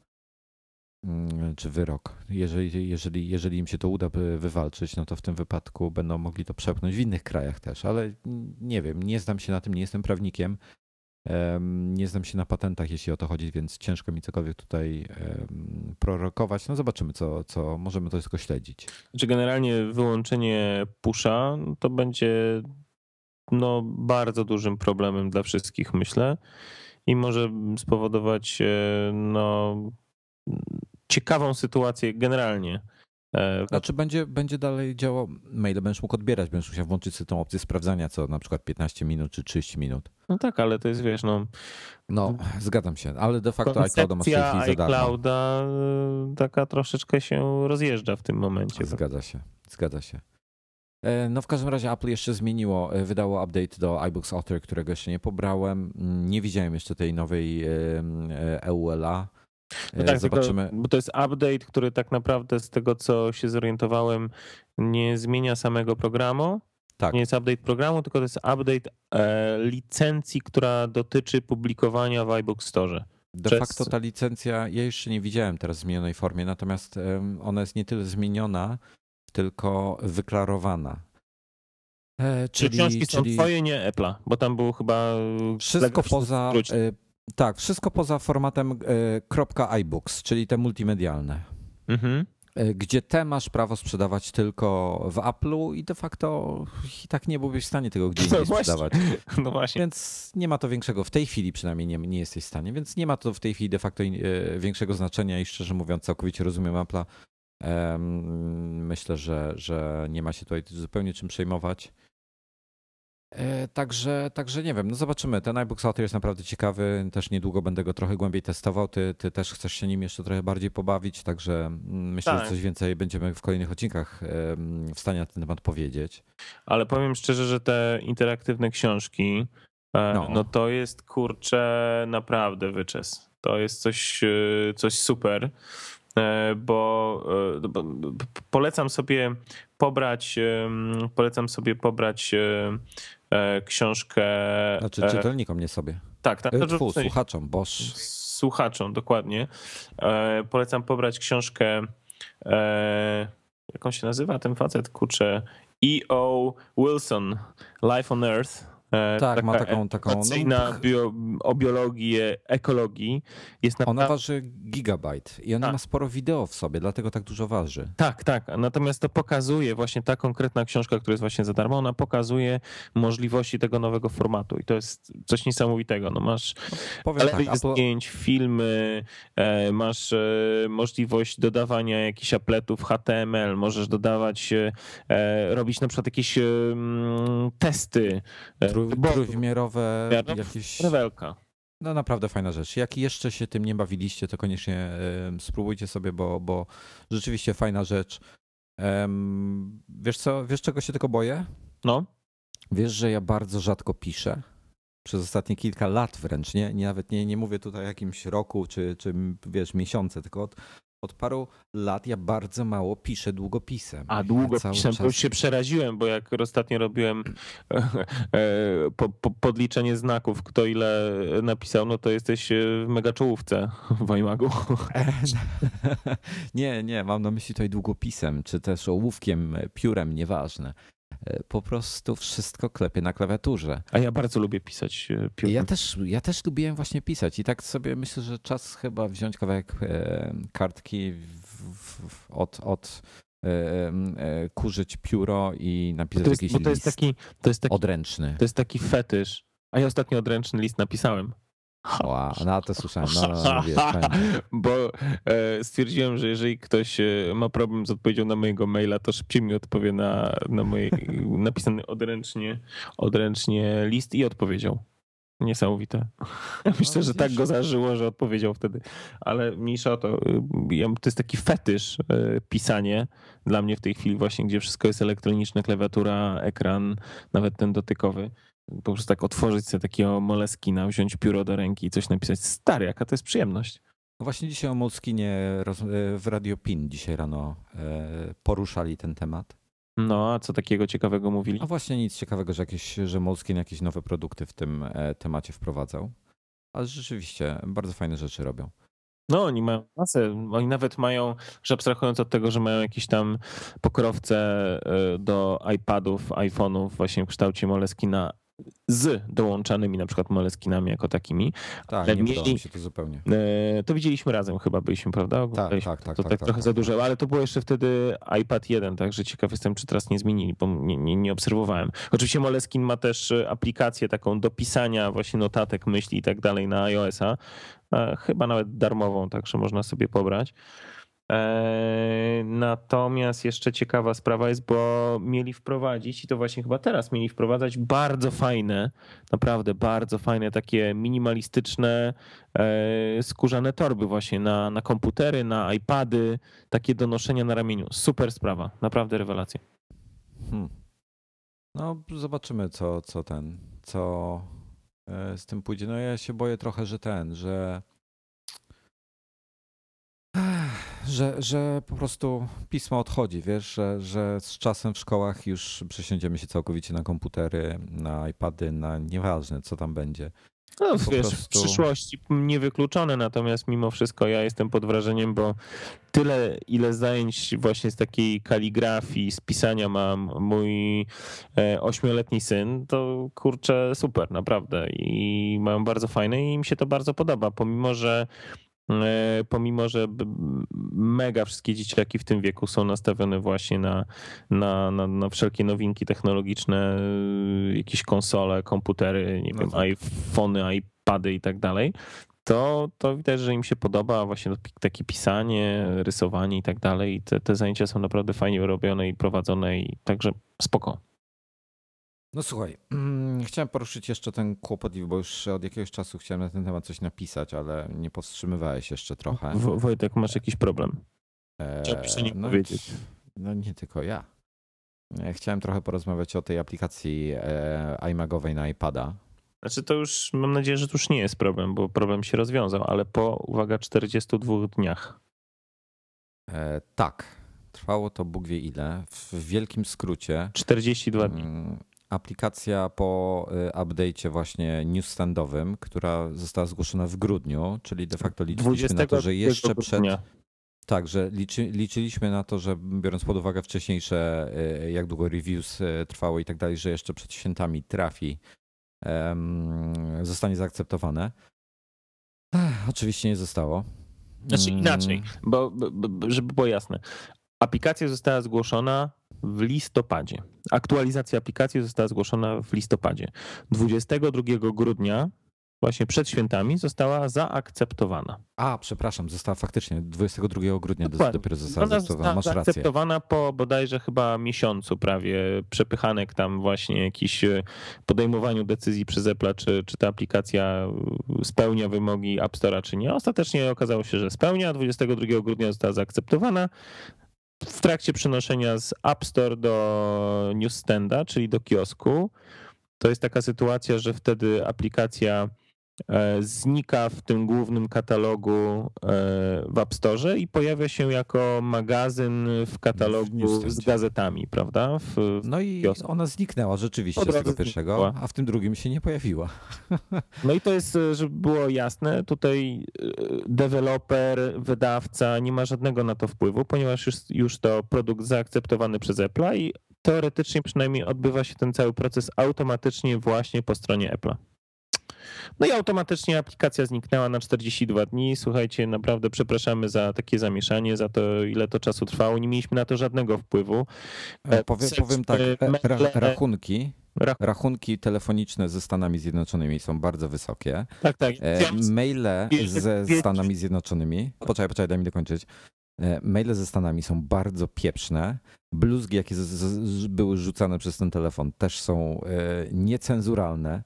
czy wyrok, jeżeli, jeżeli, jeżeli im się to uda wywalczyć, no to w tym wypadku będą mogli to przepchnąć w innych krajach też, ale nie wiem, nie znam się na tym, nie jestem prawnikiem. Nie znam się na patentach, jeśli o to chodzi, więc ciężko mi cokolwiek tutaj prorokować. No zobaczymy, co, co możemy to tylko śledzić. Czy generalnie wyłączenie pusha to będzie no, bardzo dużym problemem dla wszystkich, myślę, i może spowodować e, no, ciekawą sytuację generalnie E, znaczy będzie, będzie dalej działał maile, będziesz mógł odbierać, będziesz musiał włączyć sobie tą opcję sprawdzania co na przykład 15 minut czy 30 minut. No tak, ale to jest wiesz, no... No, zgadzam się, ale de facto iClouda masz w tej chwili iClouda y, taka troszeczkę się rozjeżdża w tym momencie. Zgadza się, zgadza się. E, no w każdym razie Apple jeszcze zmieniło, e, wydało update do iBooks Author, którego jeszcze nie pobrałem. Mm, nie widziałem jeszcze tej nowej EULA. No e, tak, Zobaczymy. Tylko, bo to jest update, który tak naprawdę z tego, co się zorientowałem, nie zmienia samego programu. Tak. Nie jest update programu, tylko to jest update e, licencji, która dotyczy publikowania w iBook Store. De Przez... facto ta licencja, ja jeszcze nie widziałem teraz w zmienionej formie, natomiast ona jest nie tyle zmieniona, tylko wyklarowana. E, czyli, książki są czyli... twoje, nie Apple'a, bo tam było chyba... Wszystko poza, tak, wszystko poza formatem e, .ibooks, czyli te multimedialne. Mhm. E, gdzie te masz prawo sprzedawać tylko w Apple'u i de facto i tak nie byłbyś w stanie tego gdzie indziej no sprzedawać. No właśnie. Więc nie ma to większego, w tej chwili przynajmniej nie, nie jesteś w stanie, więc nie ma to w tej chwili de facto e, większego znaczenia i szczerze mówiąc całkowicie rozumiem Apple'a. Myślę, że, że nie ma się tutaj zupełnie czym przejmować. E, także, także nie wiem, no zobaczymy. Ten iBook Author jest naprawdę ciekawy. Też niedługo będę go trochę głębiej testował. Ty, ty też chcesz się nim jeszcze trochę bardziej pobawić, także mm, myślę, tak. że coś więcej będziemy w kolejnych odcinkach w stanie na ten temat powiedzieć. Ale powiem szczerze, że te interaktywne książki, e, no, no to jest kurczę naprawdę wyczes. To jest coś, e, coś super. E, bo, e, bo polecam sobie pobrać polecam sobie pobrać e, książkę. Znaczy czytelnikom, nie sobie. Tak, tak. Znaczy, słuchaczom, boż. Słuchaczom, dokładnie. Polecam pobrać książkę jak on się nazywa ten facet, kurczę, E.O. Wilson, Life on Earth. E, tak, taka ma taką taką no, bio, o biologii, ekologii. Jest naprawdę... Ona waży gigabajt i ona tak. ma sporo wideo w sobie, dlatego tak dużo waży. Tak, tak. Natomiast to pokazuje właśnie ta konkretna książka, która jest właśnie za darmo, ona pokazuje możliwości tego nowego formatu i to jest coś niesamowitego. No masz no, tak, zdjęć, filmy, e, masz e, możliwość dodawania jakichś apletów HTML, możesz dodawać, robić na przykład jakieś testy trójwymiarowe jakieś... Rewelka. No naprawdę fajna rzecz. Jak jeszcze się tym nie bawiliście, to koniecznie spróbujcie sobie, bo, bo rzeczywiście fajna rzecz. Wiesz co, wiesz czego się tylko boję? No. Wiesz, że ja bardzo rzadko piszę. Przez ostatnie kilka lat wręcz, nie, nie nawet nie, nie mówię tutaj o jakimś roku czy, czy wiesz, miesiące, tylko od od paru lat ja bardzo mało piszę długopisem. A długopisem, ja to już się przeraziłem, bo jak ostatnio robiłem e, e, po, po, podliczenie znaków, kto ile napisał, no to jesteś w megaczołówce w iMagu. Nie, nie, mam na myśli tutaj długopisem, czy też ołówkiem, piórem, nieważne. E, po prostu wszystko klepie na klawiaturze. A ja bardzo lubię pisać e, piórem. Ja też, ja też lubiłem właśnie pisać i tak sobie myślę, że czas chyba wziąć kawałek e, kartki od, od kurzyć pióro i napisać to jest, jakiś to jest taki, to jest taki, odręczny. To jest taki fetysz. A ja ostatnio odręczny list napisałem. Wow, no to słyszałem, no, no, no wiesz. Bo e, stwierdziłem, że jeżeli ktoś e, ma problem z odpowiedzią na mojego maila, to szybciej mi odpowie na, na mój napisany odręcznie, odręcznie list i odpowiedział. Niesamowite. Myślę, że tak go zażyło, że odpowiedział wtedy. Ale mniejsza o to. Ja, to jest taki fetysz e, pisanie dla mnie w tej chwili właśnie, gdzie wszystko jest elektroniczne, klawiatura, ekran, nawet ten dotykowy. Po prostu tak otworzyć sobie takiego moleskina, wziąć pióro do ręki i coś napisać. Stary, jaka to jest przyjemność. No właśnie dzisiaj o Moleskinie w Radio PIN dzisiaj rano e, poruszali ten temat. No, a co takiego ciekawego mówili? A właśnie nic ciekawego, że, jakieś, że Moleskine jakieś nowe produkty w tym e, temacie wprowadzał. Ale rzeczywiście bardzo fajne rzeczy robią. No, oni mają masę. Oni nawet mają, że abstrahując od tego, że mają jakieś tam pokrowce e, do iPadów, iPhone'ów właśnie w kształcie Moleskina z dołączanymi na przykład moleskinami jako takimi. Tak, ale nie mieli, się to zupełnie. E, to widzieliśmy razem chyba byliśmy, prawda? Tak, tak, tak. To tak, tak, tak trochę tak, za dużo, ale to było jeszcze wtedy iPad 1, także ciekaw jestem, czy teraz nie zmienili, bo nie, nie, nie obserwowałem. Oczywiście Moleskin ma też e, aplikację taką do pisania właśnie notatek, myśli i tak dalej na iOS-a, e, chyba nawet darmową, także można sobie pobrać. E, natomiast jeszcze ciekawa sprawa jest, bo mieli wprowadzić, i to właśnie chyba teraz mieli wprowadzać bardzo fajne, naprawdę bardzo fajne, takie minimalistyczne e, skórzane torby właśnie na, na komputery, na iPady, takie do noszenia na ramieniu. Super sprawa, naprawdę rewelacja. Hmm. No, zobaczymy, co, co ten, co e, z tym pójdzie. No ja się boję trochę, że ten, że że, że po prostu pismo odchodzi, wiesz, że, że z czasem w szkołach już przesiądziemy się całkowicie na komputery, na iPady, na nieważne co tam będzie. No, po wiesz, prostu... w przyszłości niewykluczone, natomiast mimo wszystko ja jestem pod wrażeniem, bo tyle, ile zajęć właśnie z takiej kaligrafii, z pisania mam mój e, ośmioletni syn, to kurczę, super, naprawdę. I mają bardzo fajne i im się to bardzo podoba, pomimo, że pomimo że mega wszystkie dzieciaki w tym wieku są nastawione właśnie na, na, na, na wszelkie nowinki technologiczne, e, jakieś konsole, komputery, nie no wiem, tak. iPhony, iPady i tak dalej, to, to widać, że im się podoba właśnie takie pisanie, rysowanie i tak dalej. I te, te zajęcia są naprawdę fajnie robione i prowadzone i także spoko. No słuchaj, mm, chciałem poruszyć jeszcze ten kłopotliwy, bo już od jakiegoś czasu chciałem na ten temat coś napisać, ale nie powstrzymywałeś jeszcze trochę. W, Wojtek, masz jakiś problem? Eee, no, powiedzieć. No nie tylko ja. Chciałem trochę porozmawiać o tej aplikacji e, iMagowej na iPada. Znaczy to już, mam nadzieję, że to już nie jest problem, bo problem się rozwiązał, ale po, uwaga, 42 dniach. E, tak. Trwało to Bóg wie ile. W wielkim skrócie. 42 dni. Aplikacja po y, update'cie właśnie newsstandowym, która została zgłoszona w grudniu, czyli de facto liczyliśmy na to, że jeszcze przed... Tak, że liczy, liczyliśmy na to, że biorąc pod uwagę wcześniejsze, y, jak długo reviews y, trwało i tak dalej, że jeszcze przed świętami trafi, zostanie zaakceptowane. Ech, oczywiście nie zostało. Znaczy mm. inaczej, bo, bo, żeby było jasne. Aplikacja została zgłoszona w listopadzie. Aktualizacja aplikacji została zgłoszona w listopadzie. 22 grudnia, właśnie przed świętami, została zaakceptowana. A, przepraszam, została faktycznie 22 grudnia Dokładnie. dopiero została zaakceptowana. Masz rację. Zaakceptowana po bodajże chyba miesiącu prawie przepychanek tam właśnie jakiś e, podejmowaniu decyzji przez Apple, czy, czy ta aplikacja spełnia wymogi App Store'a, czy nie. Ostatecznie okazało się, że spełnia. 22 grudnia została zaakceptowana w trakcie przenoszenia z App Store do Newsstanda, czyli do kiosku, to jest taka sytuacja, że wtedy aplikacja znika w tym głównym katalogu e, w App Store i pojawia się jako magazyn w katalogu w z gazetami, prawda? W, no i kiosku. ona zniknęła rzeczywiście z tego pierwszego, a w tym drugim się nie pojawiła. No i to jest, e, żeby było jasne, tutaj deweloper, wydawca nie ma żadnego na to wpływu, ponieważ już, już to produkt zaakceptowany przez Apple i teoretycznie przynajmniej odbywa się ten cały proces automatycznie właśnie po stronie Apple'a. No i automatycznie aplikacja zniknęła na 42 dni. Słuchajcie, naprawdę przepraszamy za takie zamieszanie, za to, ile to czasu trwało. Nie mieliśmy na to żadnego wpływu. E, powiem, powiem tak, e, rachunki Rach- Rachunki telefoniczne ze Stanami Zjednoczonymi są bardzo wysokie. tak, tak. E, maile ze Stanami Zjednoczonymi. Poczekaj, poczekaj, daj mi dokończyć. E, Maile ze Stanami są bardzo pieprzne. Bluzgi, jakie z, z, były rzucane przez ten telefon, też są e, niecenzuralne.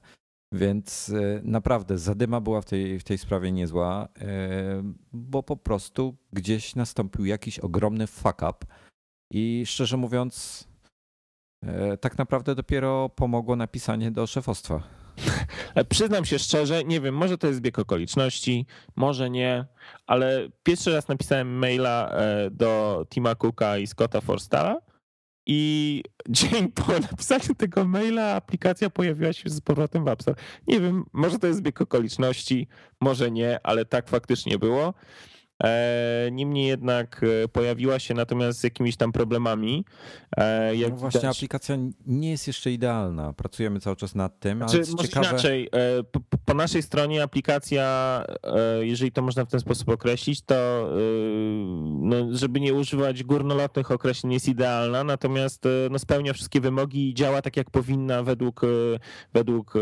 Więc e, naprawdę zadyma była w tej, w tej sprawie niezła, e, bo po prostu gdzieś nastąpił jakiś ogromny fuck up. I szczerze mówiąc, e, tak naprawdę dopiero pomogło napisanie do szefostwa. Przyznam się szczerze, nie wiem, może to jest zbieg okoliczności, może nie, ale pierwszy raz napisałem maila do Tima Cooka i Scotta Forstalla i dzień po napisaniu tego maila aplikacja pojawiła się z powrotem w App Store. Nie wiem, może to jest zbieg okoliczności, może nie, ale tak faktycznie było. E, Niemniej jednak e, pojawiła się natomiast z jakimiś tam problemami. E, Jak No właśnie, widać- aplikacja nie jest jeszcze idealna. Pracujemy cały czas nad tym, ale Znaczy, może ciekawe, inaczej, po, po naszej stronie aplikacja, jeżeli to można w ten sposób określić, to no, żeby nie używać górnolotnych określeń jest idealna, natomiast no, spełnia wszystkie wymogi i działa tak jak powinna według, według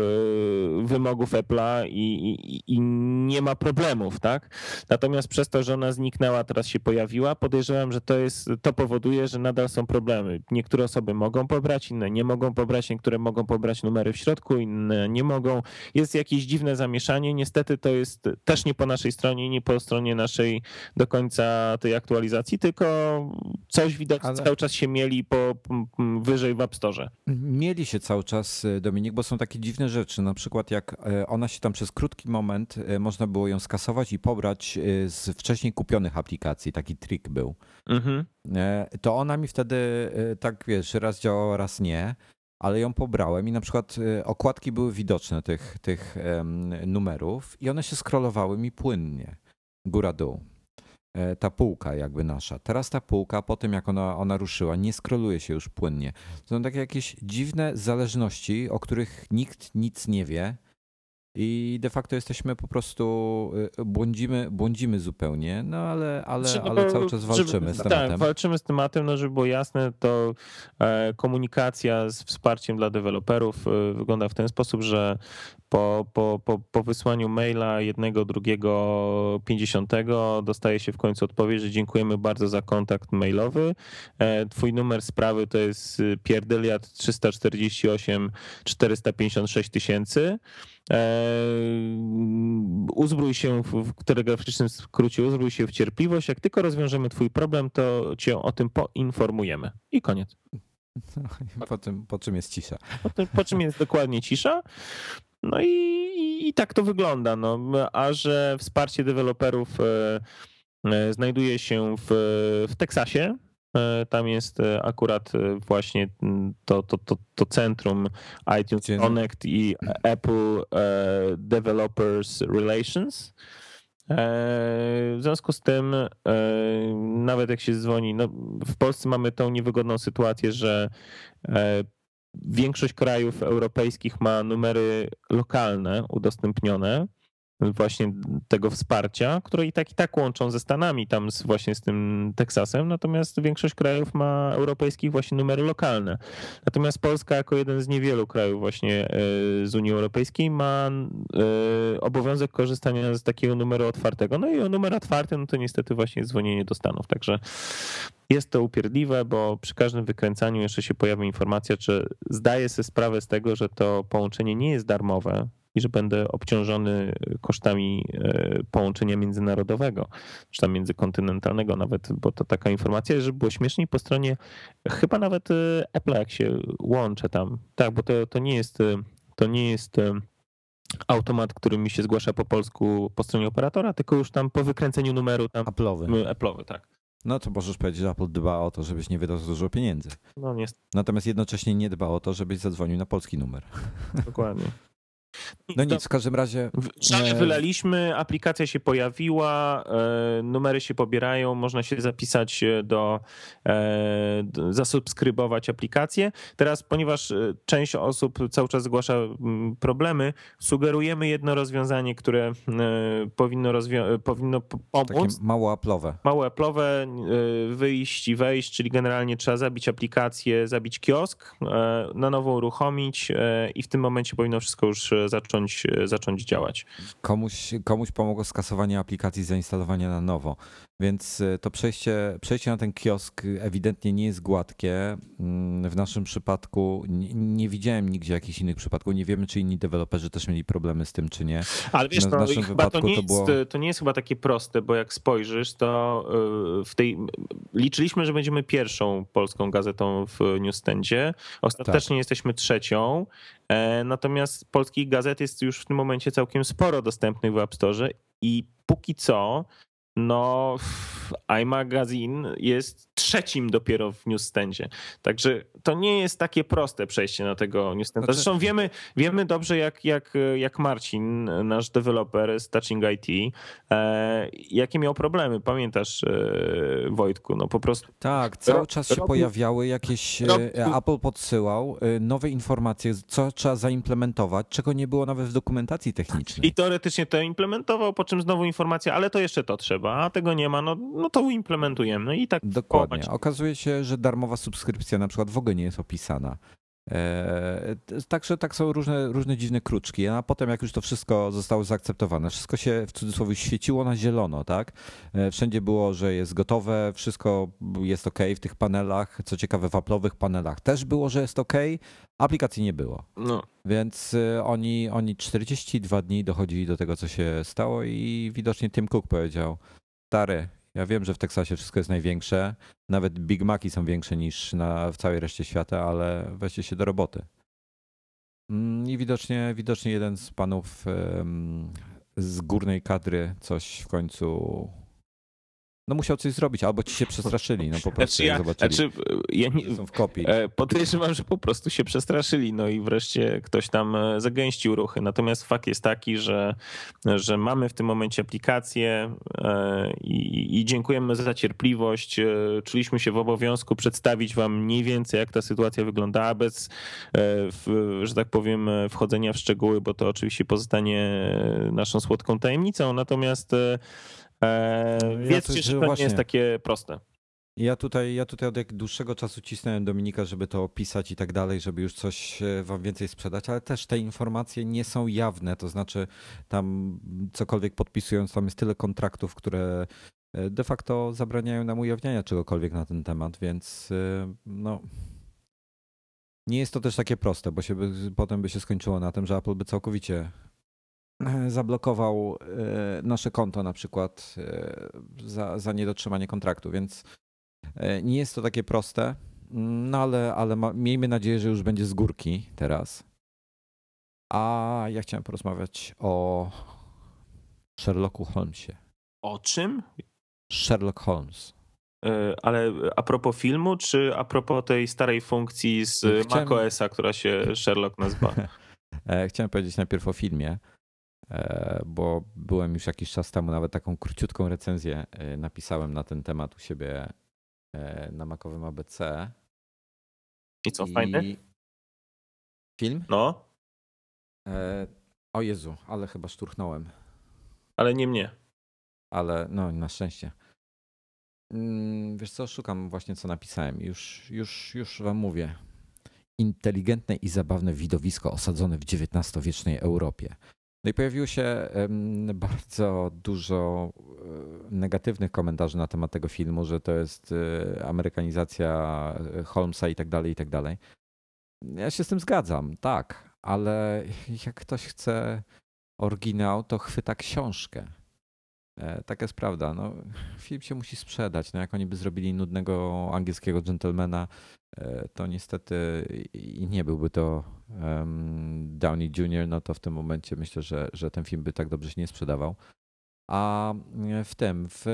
wymogów Apple'a i, i, i nie ma problemów, tak? Natomiast przez to, że ona zniknęła, teraz się pojawiła, podejrzewam, że to jest, to powoduje, że nadal są problemy. Niektóre osoby mogą pobrać, inne nie mogą pobrać, niektóre mogą pobrać numery w środku, inne nie mogą. Jest jakieś dziwne zamieszanie. Niestety to jest też nie po naszej stronie, nie po stronie naszej do końca tej aktualizacji, tylko coś widać Ale- cały czas się mieli po, wyżej w App Store. mieli się cały czas, e, Dominik, bo są takie dziwne rzeczy. Na przykład jak e, ona się tam przez krótki moment, e, można było ją skasować i pobrać z wcześniej kupionych aplikacji. Taki trik był. Mhm. E, To ona mi wtedy e, tak, wiesz, raz działała, raz nie. Ale ją pobrałem i na przykład e, okładki były widoczne tych, tych numerów i one się scrollowały mi płynnie. Góra-dół. Ta półka jakby nasza. Teraz ta półka po tym jak ona, ona ruszyła nie skroluje się już płynnie. To są takie jakieś dziwne zależności, o których nikt nic nie wie i de facto jesteśmy po prostu, y, błądzimy, błądzimy zupełnie, no ale, ale, ale cały czas żeby- walczymy z Tak, tematem. walczymy z tematem, no żeby było jasne, to e, komunikacja z wsparciem dla deweloperów e, wygląda w ten sposób, że po, po, po, po wysłaniu maila jednego, drugiego, pięćdziesiątego dostaje się w końcu odpowiedź, że dziękujemy bardzo za kontakt mailowy. E, Twój numer sprawy to jest pierdyliat 348 456 tysięcy. E, Uzbrój się w, telegraficznym skrócie, uzbrój się w cierpliwość. Jak tylko rozwiążemy Twój problem, to Cię o tym poinformujemy. I koniec. Po, tym, po czym jest cisza. Po, tym, po czym jest dokładnie cisza. No i, i, i tak to wygląda. No. A że wsparcie deweloperów e, e, znajduje się w, w Teksasie. E, Tam jest e, akurat e, właśnie mm, to, to, to, to centrum iTunes Gdzie- Connect i Apple Developers Relations. W związku z tym, nawet jak się dzwoni, no w Polsce mamy tą niewygodną sytuację, że większość krajów europejskich ma numery lokalne udostępnione właśnie tego wsparcia, które i tak i tak łączą ze Stanami, tam z, właśnie z tym Teksasem, natomiast większość krajów ma europejskich właśnie numery lokalne. Natomiast Polska jako jeden z niewielu krajów właśnie e, z Unii Europejskiej ma e, obowiązek korzystania z takiego numeru otwartego. No i o numer otwarty, no to niestety właśnie jest dzwonienie do Stanów, także jest to upierdliwe, bo przy każdym wykręcaniu jeszcze się pojawia informacja, czy zdaję sobie sprawę z tego, że to połączenie nie jest darmowe i że będę obciążony kosztami e, połączenia międzynarodowego, czy tam międzykontynentalnego nawet, bo to taka informacja, żeby było śmieszniej po stronie chyba nawet e, Apple, jak się łączę tam. Tak, bo to, to nie jest e, to nie jest e, automat, który mi się zgłasza po polsku po stronie operatora, tylko już tam po wykręceniu numeru tam Apple'owy. Apple'owy, tak. No to możesz powiedzieć, że Apple dba o to, żebyś nie wydał za dużo pieniędzy. No niestety, Natomiast jednocześnie nie dba o to, żebyś zadzwonił na polski numer. dokładnie. No nic, w każdym razie. Żale wylaliśmy, aplikacja się pojawiła, e, numery się pobierają, można się zapisać do, e, zasubskrybować aplikację. Teraz, ponieważ e, część osób cały czas zgłasza problemy, sugerujemy jedno rozwiązanie, które powinno, rozwią- powinno pomóc. Takie mało Apple'owe. Mało Apple'owe, wyjść i wejść, czyli generalnie trzeba zabić aplikację, zabić kiosk, na nowo uruchomić i w tym momencie powinno wszystko już zacząć, zacząć działać. Komuś, komuś pomogło skasowanie aplikacji, zainstalowanie na nowo. Więc e, to przejście, przejście na ten kiosk ewidentnie nie jest gładkie. Mm, w naszym przypadku nie, nie widziałem nigdzie jakichś innych przypadków. Nie wiemy, czy inni deweloperzy też mieli problemy z tym, czy nie. Ale wiesz, no, chyba to nie, to, było... jest, to nie jest chyba takie proste, bo jak spojrzysz, to e, w tej liczyliśmy, że będziemy pierwszą polską gazetą w newsstandzie. Ostatecznie tak. jesteśmy trzecią. E, natomiast polskich gazet jest już w tym momencie całkiem sporo dostępnych w App Store i póki co no iMagazine jest trzecim dopiero w newsstandzie. Także to nie jest takie proste przejście na tego newsstanda. Znaczy... Zresztą wiemy, wiemy dobrze, jak, jak, jak Marcin, nasz deweloper z Touching IT, e, jakie miał problemy. Pamiętasz, e, Wojtku? No po prostu. Tak, cały czas się pojawiały jakieś. E, Apple podsyłał e, nowe informacje, co trzeba zaimplementować, czego nie było nawet w dokumentacji technicznej. I teoretycznie to implementował, po czym znowu informacja, ale to jeszcze to trzeba, a tego nie ma, no, no to implementujemy. No i tak. Dokładnie. Okazuje się, że darmowa subskrypcja na przykład w ogóle nie jest opisana. E, także tak są różne, różne dziwne kruczki, a potem jak już to wszystko zostało zaakceptowane, wszystko się w cudzysłowie świeciło na zielono, tak? E, wszędzie było, że jest gotowe, wszystko jest ok w tych panelach. Co ciekawe, w Apple'owych panelach też było, że jest ok, aplikacji nie było. No. Więc e, oni, oni 42 dni dochodzili do tego, co się stało i widocznie Tim Cook powiedział, stary, ja wiem, że w Teksasie wszystko jest największe. Nawet Big Maci są większe niż na, w całej reszcie świata, ale weźcie się do roboty. Mm, I widocznie, widocznie jeden z panów z górnej kadry coś w końcu no musiał coś zrobić, albo ci się przestraszyli, no po prostu znaczy ja, zobaczyli, znaczy, ja nie, są w kopii. E, podejrzewam, że po prostu się przestraszyli, no i wreszcie ktoś tam e, zagęścił ruchy. Natomiast fakt jest taki, że, że mamy w tym momencie aplikację e, i, i dziękujemy za cierpliwość. Czuliśmy się w obowiązku przedstawić wam mniej więcej, jak ta sytuacja wyglądała, bez, że tak powiem, wchodzenia w szczegóły, bo to oczywiście pozostanie naszą słodką tajemnicą. Natomiast Eee, ja wiedzcie, że to właśnie. nie jest takie proste. Ja tutaj, ja tutaj od dłuższego czasu cisnąłem Dominika, żeby to opisać i tak dalej, żeby już coś e, wam więcej sprzedać, ale też te informacje nie są jawne, to znaczy tam cokolwiek podpisując, tam jest tyle kontraktów, które e, de facto zabraniają nam ujawniania czegokolwiek na ten temat, więc e, no nie jest to też takie proste, bo się by, potem by się skończyło na tym, że Apple by całkowicie zablokował e, nasze konto na przykład e, za, za niedotrzymanie kontraktu, więc e, nie jest to takie proste, no ale, ale ma, miejmy nadzieję, że już będzie z górki teraz. A ja chciałem porozmawiać o Sherlocku Holmesie. O czym? Sherlock Holmes. Ale a propos filmu, czy a propos tej starej funkcji z Chciałem... macOSa, która się Sherlock nazywa? Chciałem powiedzieć najpierw o filmie. E, bo byłem już jakiś czas temu, nawet taką króciutką recenzję e, napisałem na ten temat u siebie e, na makowym ABC. I co, I... fajny? Film? No. O Jezu, ale chyba szturchnąłem. Ale nie mnie. Ale no, na szczęście. Mm, wiesz co, szukam właśnie co napisałem. Już, już, już wam mówię. Inteligentne i zabawne widowisko osadzone w XIX-wiecznej Europie. No i pojawiło się bardzo dużo e, negatywnych komentarzy na temat tego filmu, że to jest e, amerykanizacja e, Holmesa i tak dalej, i tak dalej. Ja się z tym zgadzam, tak, ale jak ktoś chce oryginał, to chwyta książkę. Tak jest prawda. No, film się musi sprzedać. No, jak oni by zrobili nudnego angielskiego dżentelmena, to niestety nie byłby to Downey Jr., no to w tym momencie myślę, że, że ten film by tak dobrze się nie sprzedawał. A w tym, w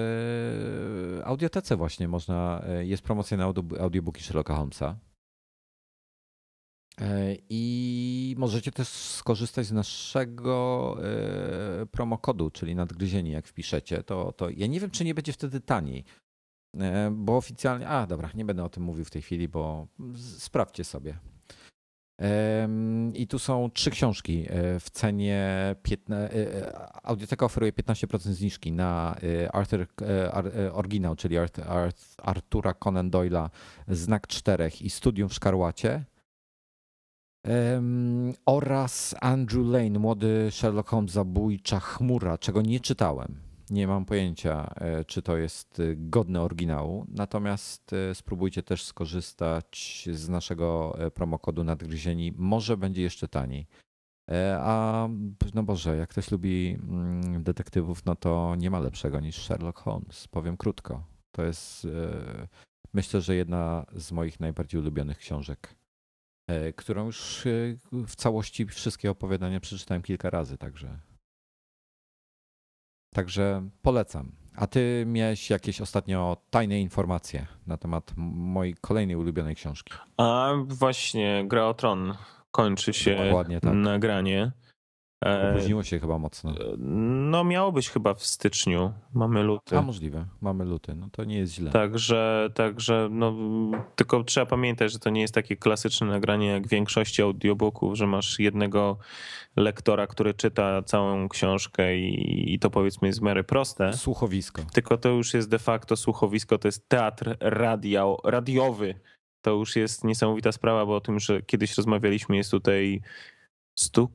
audiotece właśnie można, jest promocja na audiobooki Sherlocka Holmesa. E, I możecie też skorzystać z naszego e, promokodu, czyli nadgryzieni, jak wpiszecie. To, to ja nie wiem, czy nie będzie wtedy taniej, e, bo oficjalnie. A, dobra, nie będę o tym mówił w tej chwili, bo sprawdźcie sobie. I tu są trzy książki w cenie 15. Audioteka oferuje 15% zniżki na Arthur, oryginał, czyli Artura Conan Doyle'a Znak Czterech i Studium w Szkarłacie oraz Andrew Lane, młody Sherlock Holmes, zabójcza chmura, czego nie czytałem. Nie mam pojęcia, e, czy to jest e, godne oryginału, natomiast e, spróbujcie też skorzystać z naszego promokodu nadgryzieni. Może będzie jeszcze taniej. A no Boże, jak ktoś lubi mm, detektywów, no to nie ma lepszego niż Sherlock Holmes. Powiem krótko. To jest myślę, że jedna z moich najbardziej ulubionych książek którą już e, w całości wszystkie opowiadania przeczytałem kilka razy, także. Także polecam. A ty miałeś jakieś ostatnio tajne informacje na temat mojej kolejnej ulubionej książki? A właśnie, Gra o Tron kończy się tak. nagranie. Opóźniło się chyba mocno. E, no miało być chyba w styczniu. Mamy luty. A możliwe. Mamy luty. No to nie jest źle. Także, także no, tylko trzeba pamiętać, że to nie jest takie klasyczne nagranie jak w większości audiobooków, że masz jednego lektora, który czyta całą książkę i, i to powiedzmy jest w miarę proste. Słuchowisko. Tylko to już jest de facto słuchowisko, to jest teatr radio, radiowy. To już jest niesamowita sprawa, bo o tym, że kiedyś rozmawialiśmy, jest tutaj stu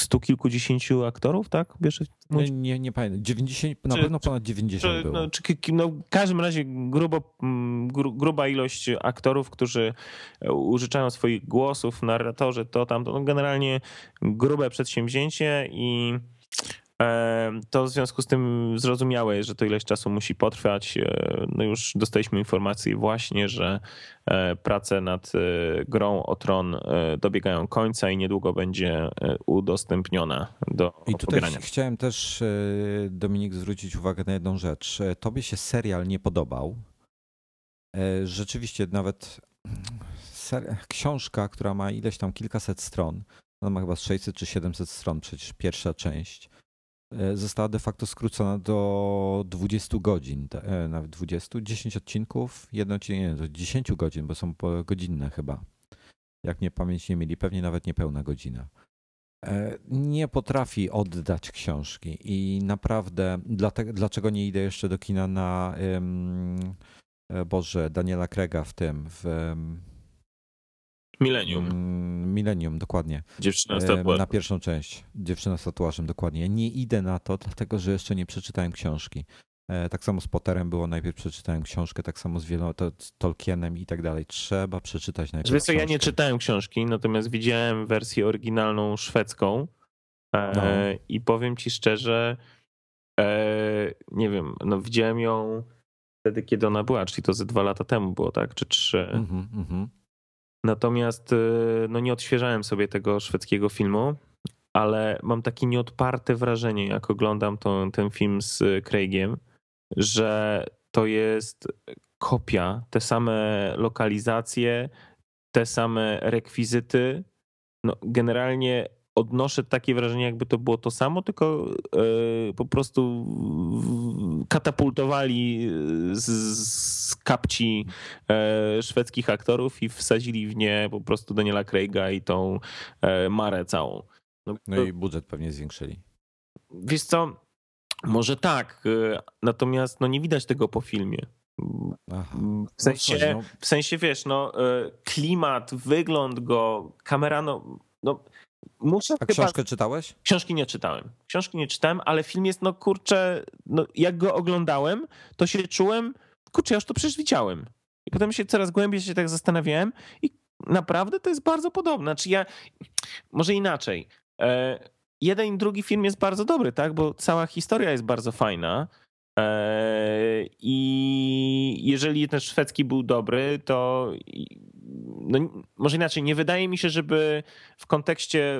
stu kilkudziesięciu aktorów, tak? Bierze, nie, nie, nie pamiętam. 90, na czy, pewno ponad 90 czy, było. No, czy, no, w każdym razie grubo, mm, gru, gruba ilość aktorów, którzy e, użyczają swoich głosów, narratorze, to tam, to no, generalnie grube przedsięwzięcie i to w związku z tym zrozumiałe jest, że to ileś czasu musi potrwać. E, no już dostaliśmy informacji właśnie, że e, prace nad e, grą o tron dobiegają końca i niedługo będzie udostępniona do I tutaj chciałem też Dominik zwrócić uwagę na jedną rzecz. Tobie się serial nie podobał. Rzeczywiście nawet książka, która ma ileś tam kilkaset stron, ona ma chyba 600 czy 700 stron, przecież pierwsza część została de facto skrócona do 20 godzin, e, nawet 20, 10 odcinków, jedno odcinek, nie, to 10 godzin, bo są godzinne chyba. Jak mnie pamięć nie mieli, pewnie nawet niepełna godzina. E, nie potrafi oddać książki i naprawdę, dlaczego nie idę jeszcze do kina na um, Boże, Daniela Krega w tym, w Millennium. Mm, Millennium, dokładnie. Dziewczyna z tatuażem. Na pierwszą część. Dziewczyna z tatuażem, dokładnie. Nie idę na to, dlatego że jeszcze nie przeczytałem książki. E, tak samo z Potterem było, najpierw przeczytałem książkę, tak samo z, wielo, to, z Tolkienem i tak dalej. Trzeba przeczytać najpierw Wiesz co, ja nie czytałem książki, natomiast widziałem wersję oryginalną szwedzką e, no. i powiem ci szczerze, e, nie wiem, no widziałem ją wtedy, kiedy ona była, czyli to ze dwa lata temu było, tak? Czy trzy. Mm -hmm, mm -hmm. Natomiast y, no, nie odświeżałem sobie tego szwedzkiego filmu, ale mam takie nieodparte wrażenie, jak oglądam ten film z Craigiem, że to jest kopia, te same lokalizacje, te same rekwizyty. No, generalnie odnoszę takie wrażenie, jakby to było to samo, tylko e, po prostu katapultowali z, z kapci e, szwedzkich aktorów i wsadzili w nie po prostu Daniela Craiga i tą e, Marę całą. No, no i budżet pewnie zwiększyli. Wiesz co, może tak, natomiast no nie widać tego po filmie. Aha. W sensie, no, w sensie, wiesz, no, klimat, wygląd go, kamera, no, no Muszę A chyba... książkę czytałeś? Książki nie czytałem. Książki nie czytałem, ale film jest, no kurczę, no, jak go oglądałem, to się czułem, kurczę, ja już to przecież widziałem. I potem się coraz głębiej się tak zastanawiałem i naprawdę to jest bardzo podobne. Znaczy ja, może inaczej. E, jeden i drugi film jest bardzo dobry, tak? Bo cała historia jest bardzo fajna. E, I jeżeli ten szwedzki był dobry, to no, może inaczej, nie wydaje mi się, żeby w kontekście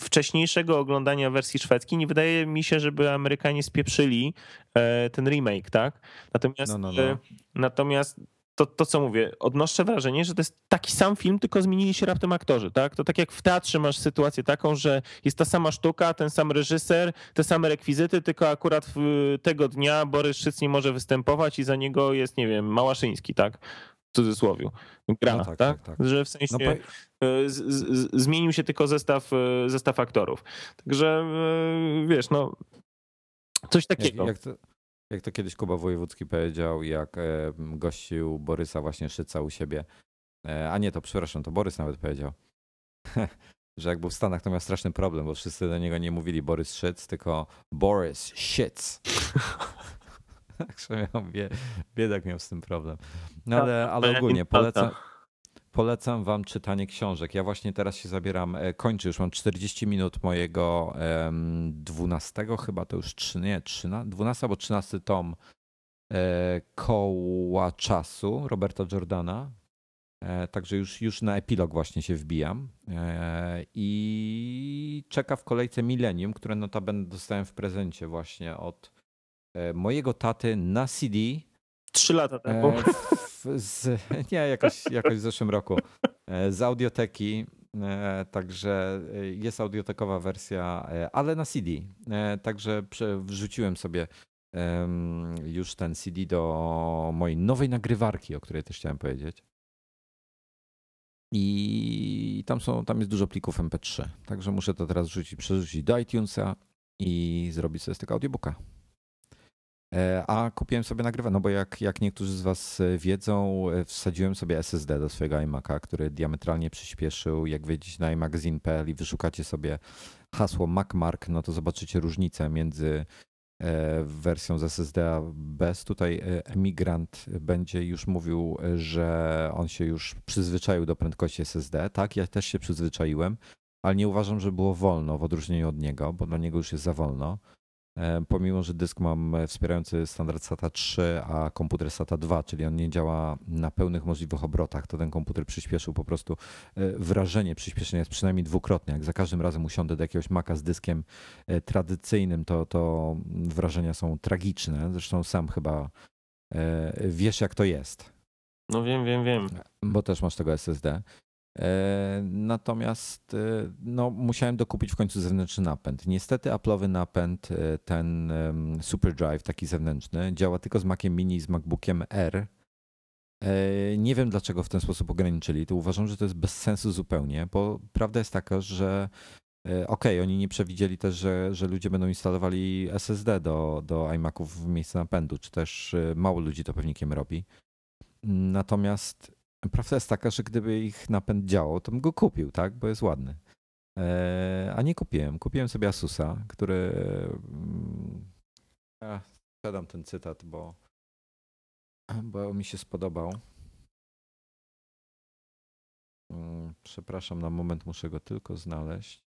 wcześniejszego oglądania wersji szwedzkiej, nie wydaje mi się, żeby Amerykanie spieprzyli e, ten remake, tak? Natomiast, no, no, no. E, natomiast to, to co mówię, odnoszę wrażenie, że to jest taki sam film, tylko zmienili się raptem aktorzy, tak? To tak jak w teatrze masz sytuację taką, że jest ta sama sztuka, ten sam reżyser, te same rekwizyty, tylko akurat tego dnia Borys Szyc nie może występować i za niego jest, nie wiem, Małaszyński, tak? W cudzysłowie. Gra, no tak, tak? tak, tak? Że w sensie no, z, z, zmienił się tylko zestaw, e, zestaw aktorów. Także e, wiesz, no coś takiego. Jak, jak to jak to kiedyś Kuba Wojewódzki powiedział, jak e, gościł Borysa właśnie Szyca u siebie. E, a nie, to przepraszam, to Borys nawet powiedział. że jak był w Stanach, to miał straszny problem, bo wszyscy do niego nie mówili Borys Szyc, tylko Boris Shits. Także miał, biedak miał z tym problem. No ale, ale ogólnie polecam, polecam wam czytanie książek. Ja właśnie teraz się zabieram, e, kończę już, mam 40 minut mojego um, 12 chyba, to już 3, nie, 13, 12 albo 13 tom e, Koła Czasu Roberta Jordana. E, także już, już na epilog właśnie się wbijam. I czeka w kolejce Millennium, które notabene dostałem w prezencie właśnie od mojego taty na CD. Trzy lata temu. E, z, nie, jakoś, jakoś w zeszłym roku. E, z audioteki. E, także e, jest audiotekowa wersja, ale na CD. Także wrzuciłem sobie już ten CD do mojej nowej nagrywarki, o której też chciałem powiedzieć. I tam, są, tam jest dużo plików MP3. Także muszę to teraz rzucić, przerzucić do iTunesa i zrobić sobie z tego audiobooka. E, a kupiłem sobie nagrywa, no bo jak, jak niektórzy z Was e, wiedzą, e, wsadziłem sobie SSD do swojego iMac'a, który diametralnie przyspieszył. Jak wejdziecie na iMagazine.pl i wyszukacie sobie hasło MacMark, no to zobaczycie różnicę między wersją z SSD a bez. Tutaj emigrant będzie już mówił, że on się już przyzwyczaił do prędkości SSD. Tak, ja też się przyzwyczaiłem, ale nie uważam, że było wolno w odróżnieniu od niego, bo dla niego już jest za wolno. E, pomimo, że dysk mam wspierający standard SATA 3, a komputer SATA 2, czyli on nie działa na pełnych możliwych obrotach, to ten komputer przyspieszył po prostu. E, wrażenie przyspieszenia jest przynajmniej dwukrotnie. Jak za każdym razem usiądę do jakiegoś maka z dyskiem e, tradycyjnym, to, to wrażenia są tragiczne. Zresztą sam chyba wiesz, jak to jest. No wiem, wiem, wiem. Bo też masz tego SSD. E, natomiast e, no, musiałem dokupić w końcu zewnętrzny napęd. Niestety Apple'owy napęd, e, ten SuperDrive, taki zewnętrzny, działa tylko z Maciem Mini i z MacBookiem R. Nie wiem dlaczego w ten sposób ograniczyli. To uważam, że to jest bez sensu zupełnie, bo prawda jest taka, że okej, okay, oni nie przewidzieli też, że, że ludzie będą instalowali SSD do, do iMaców w miejsce napędu, czy też mało ludzi to pewnikiem robi. Natomiast Prawda jest taka, że gdyby ich napęd działał, to bym go kupił, tak? Bo jest ładny. E, a nie kupiłem. Kupiłem sobie Asusa, który. Ja sprzedam ten cytat, bo, bo mi się spodobał. Mm, przepraszam, na moment muszę go tylko znaleźć.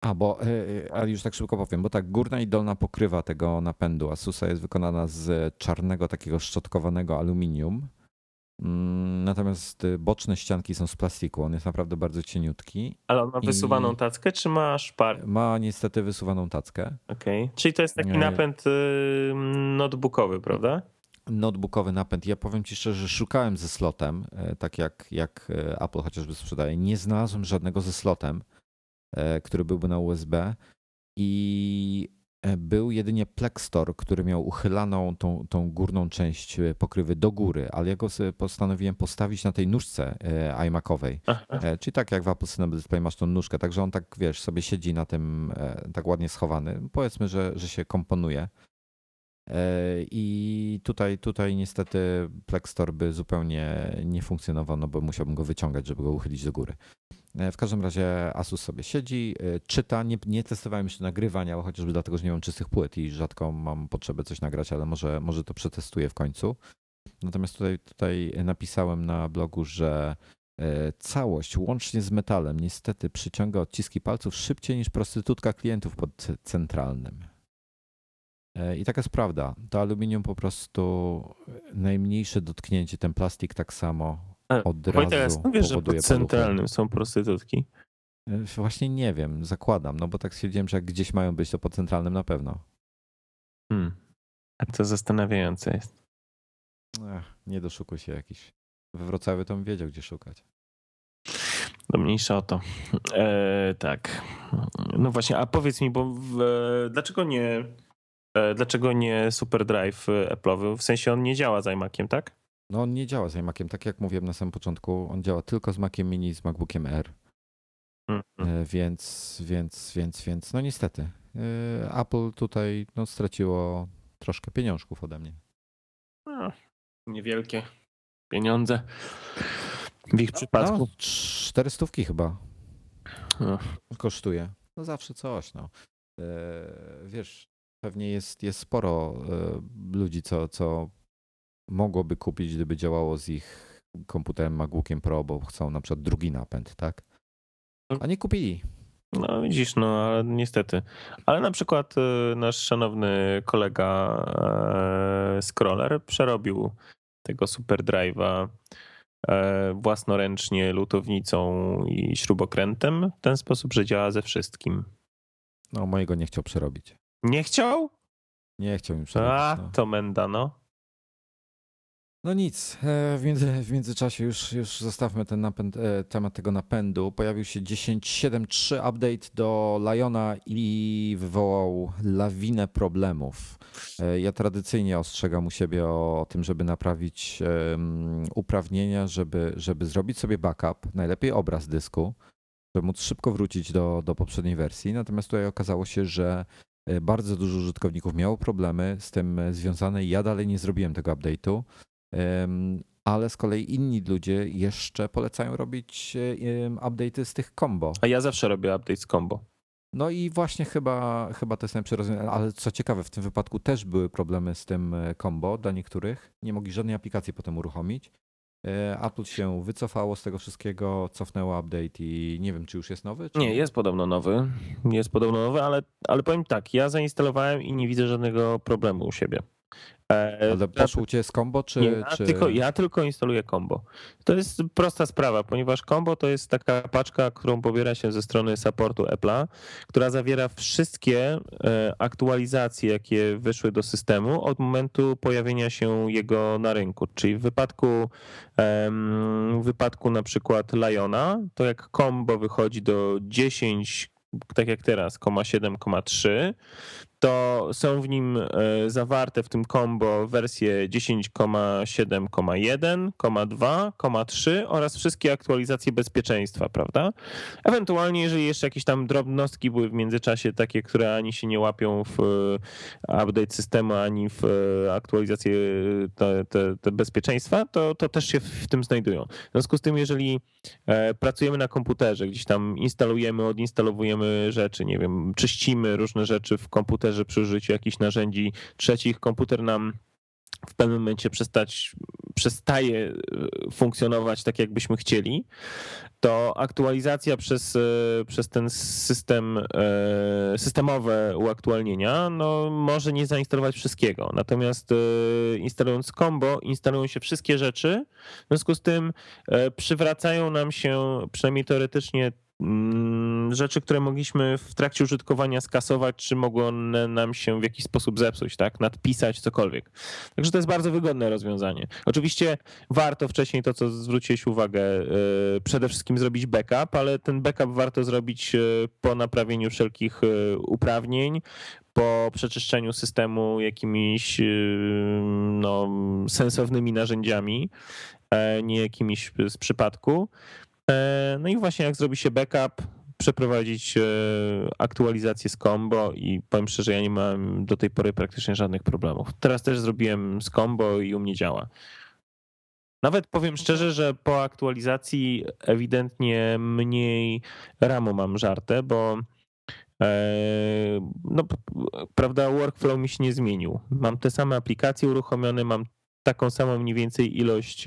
A, bo e, ale już tak szybko powiem, bo tak, górna i dolna pokrywa tego napędu Asusa jest wykonana z czarnego, takiego szczotkowanego aluminium. Mm, natomiast y, boczne ścianki są z plastiku. On jest naprawdę bardzo cieniutki. Ale on ma wysuwaną tackę, czy ma szpar? Ma niestety wysuwaną tackę. Okej. Okay. Czyli to jest taki napęd y, notebookowy, prawda? Notebookowy napęd. Ja powiem Ci szczerze, że szukałem ze slotem, e, tak jak, jak e, Apple chociażby sprzedaje. Nie znalazłem żadnego ze slotem. E, który byłby na USB i e, był jedynie Plextor, który miał uchylaną tą, tą górną część e, pokrywy do góry, ale ja go sobie postanowiłem postawić na tej nóżce iMacowej. Czyli tak jak w Apple Cinema Display masz tą nóżkę, także on tak, wiesz, sobie siedzi na tym tak ładnie schowany. Powiedzmy, że, że się komponuje. I tutaj, tutaj niestety Plextor by zupełnie nie funkcjonował, no bo musiałbym go wyciągać, żeby go uchylić do góry. E, w każdym razie Asus sobie siedzi, e, czyta. Nie, nie testowałem jeszcze nagrywania, chociażby dlatego, że nie mam czystych płyt i rzadko mam potrzebę coś nagrać, ale może, może to przetestuję w końcu. Natomiast tutaj, tutaj napisałem na blogu, że e, całość łącznie z metalem niestety przyciąga odciski palców szybciej niż prostytutka klientów pod centralnym. I taka jest prawda. To aluminium po prostu najmniejsze dotknięcie, ten plastik tak samo od razu Wojtek, wiesz, że pod centralnym są prostytutki? Właśnie nie wiem, zakładam, no bo tak stwierdziłem, że jak gdzieś mają być, to po centralnym na pewno. Hmm. A to zastanawiające jest. Ech, nie doszukuj się jakiś. We Wrocławiu to bym wiedział, gdzie szukać. No mniejsza o to. E, tak. No właśnie, a powiedz mi, bo w, dlaczego nie e, dlaczego nie SuperDrive Apple'owy? W sensie on nie działa z iMaciem, tak? No on nie działa z iMaciem, tak jak mówiłem na samym początku, on działa tylko z Maciem Mini i z MacBookiem R. Mm, E, Więc, więc, więc, więc, no niestety. e, Apple tutaj no, straciło troszkę pieniążków ode mnie. No, niewielkie pieniądze w ich przypadku. No, cztery stówki chyba No. kosztuje. No zawsze coś, no. E, Wiesz, pewnie jest, jest sporo e, ludzi, co, co mogłoby kupić, gdyby działało z ich komputerem MacBookiem Pro, bo chcą na przykład drugi napęd, tak? A nie kupili. No widzisz, no ale niestety. Ale na przykład y, nasz szanowny kolega e, Scroller przerobił tego Super Drive'a e, własnoręcznie lutownicą i śrubokrętem w ten sposób, że działa ze wszystkim. No mojego nie chciał przerobić. Nie chciał? Nie chciał mi przerobić. A, no. to menda, no. No nic, e, w, między, w międzyczasie już, już zostawmy ten napęd, e, temat tego napędu. Pojawił się 10.7.3 update do Liona i wywołał lawinę problemów. E, Ja tradycyjnie ostrzegam u siebie o, o tym, żeby naprawić em, uprawnienia, żeby, żeby zrobić sobie backup, najlepiej obraz dysku, żeby móc szybko wrócić do, do poprzedniej wersji. Natomiast tutaj okazało się, że bardzo dużo użytkowników miało problemy z tym e, związane ja dalej nie zrobiłem tego update'u. Ale z kolei inni ludzie jeszcze polecają robić e, update'y z tych combo. A ja zawsze robię update z combo. No i właśnie chyba, chyba to jest najlepsze rozwiązanie, ale co ciekawe, w tym wypadku też były problemy z tym e, combo dla niektórych. Nie mogli żadnej aplikacji potem uruchomić. E, Apple się wycofało z tego wszystkiego, cofnęło update i nie wiem, czy już jest nowy? Czy Nie, jest podobno nowy. Jest podobno nowy, ale, ale powiem tak, ja zainstalowałem i nie widzę żadnego problemu u siebie. E, Ale poszło cię z combo, czy... Nie, ja, czy... tylko, ja tylko instaluję combo. To jest prosta sprawa, ponieważ combo to jest taka paczka, którą pobiera się ze strony supportu Apple'a, która zawiera wszystkie e, aktualizacje, jakie wyszły do systemu od momentu pojawienia się jego na rynku. Czyli w wypadku, w wypadku na przykład Liona, to jak combo wychodzi do 10, tak jak teraz, 7,3, to są w nim e, zawarte w tym combo wersje 10,7,1, 2, 3 oraz wszystkie aktualizacje bezpieczeństwa, prawda? Ewentualnie, jeżeli jeszcze jakieś tam drobnostki były w międzyczasie, takie, które ani się nie łapią w e, update systemu, ani w e, aktualizację te, te, te bezpieczeństwa, to, to też się w tym znajdują. W związku z tym, jeżeli pracujemy na komputerze, gdzieś tam instalujemy, odinstalowujemy rzeczy, nie wiem, czyścimy różne rzeczy w komputerze przy użyciu jakichś narzędzi trzecich, komputer nam w pewnym momencie przestać, przestaje funkcjonować tak, jakbyśmy chcieli, to aktualizacja przez, przez ten system, systemowe uaktualnienia no, może nie zainstalować wszystkiego. Natomiast instalując combo, instalują się wszystkie rzeczy, w związku z tym przywracają nam się, przynajmniej teoretycznie, rzeczy, które mogliśmy w trakcie użytkowania skasować, czy mogły one nam się w jakiś sposób zepsuć, tak? Nadpisać, cokolwiek. Także to jest bardzo wygodne rozwiązanie. Oczywiście warto wcześniej to, co zwróciłeś uwagę, przede wszystkim zrobić backup, ale ten backup warto zrobić po naprawieniu wszelkich uprawnień, po przeczyszczeniu systemu jakimiś no, sensownymi narzędziami, nie jakimiś z przypadku. No i właśnie jak zrobi się backup, przeprowadzić aktualizację z combo i powiem szczerze, ja nie mam do tej pory praktycznie żadnych problemów. Teraz też zrobiłem z combo i u mnie działa. Nawet powiem szczerze, że po aktualizacji ewidentnie mniej ramu mam żartę, bo no, prawda, workflow mi się nie zmienił. Mam te same aplikacje uruchomione, mam taką samą mniej więcej ilość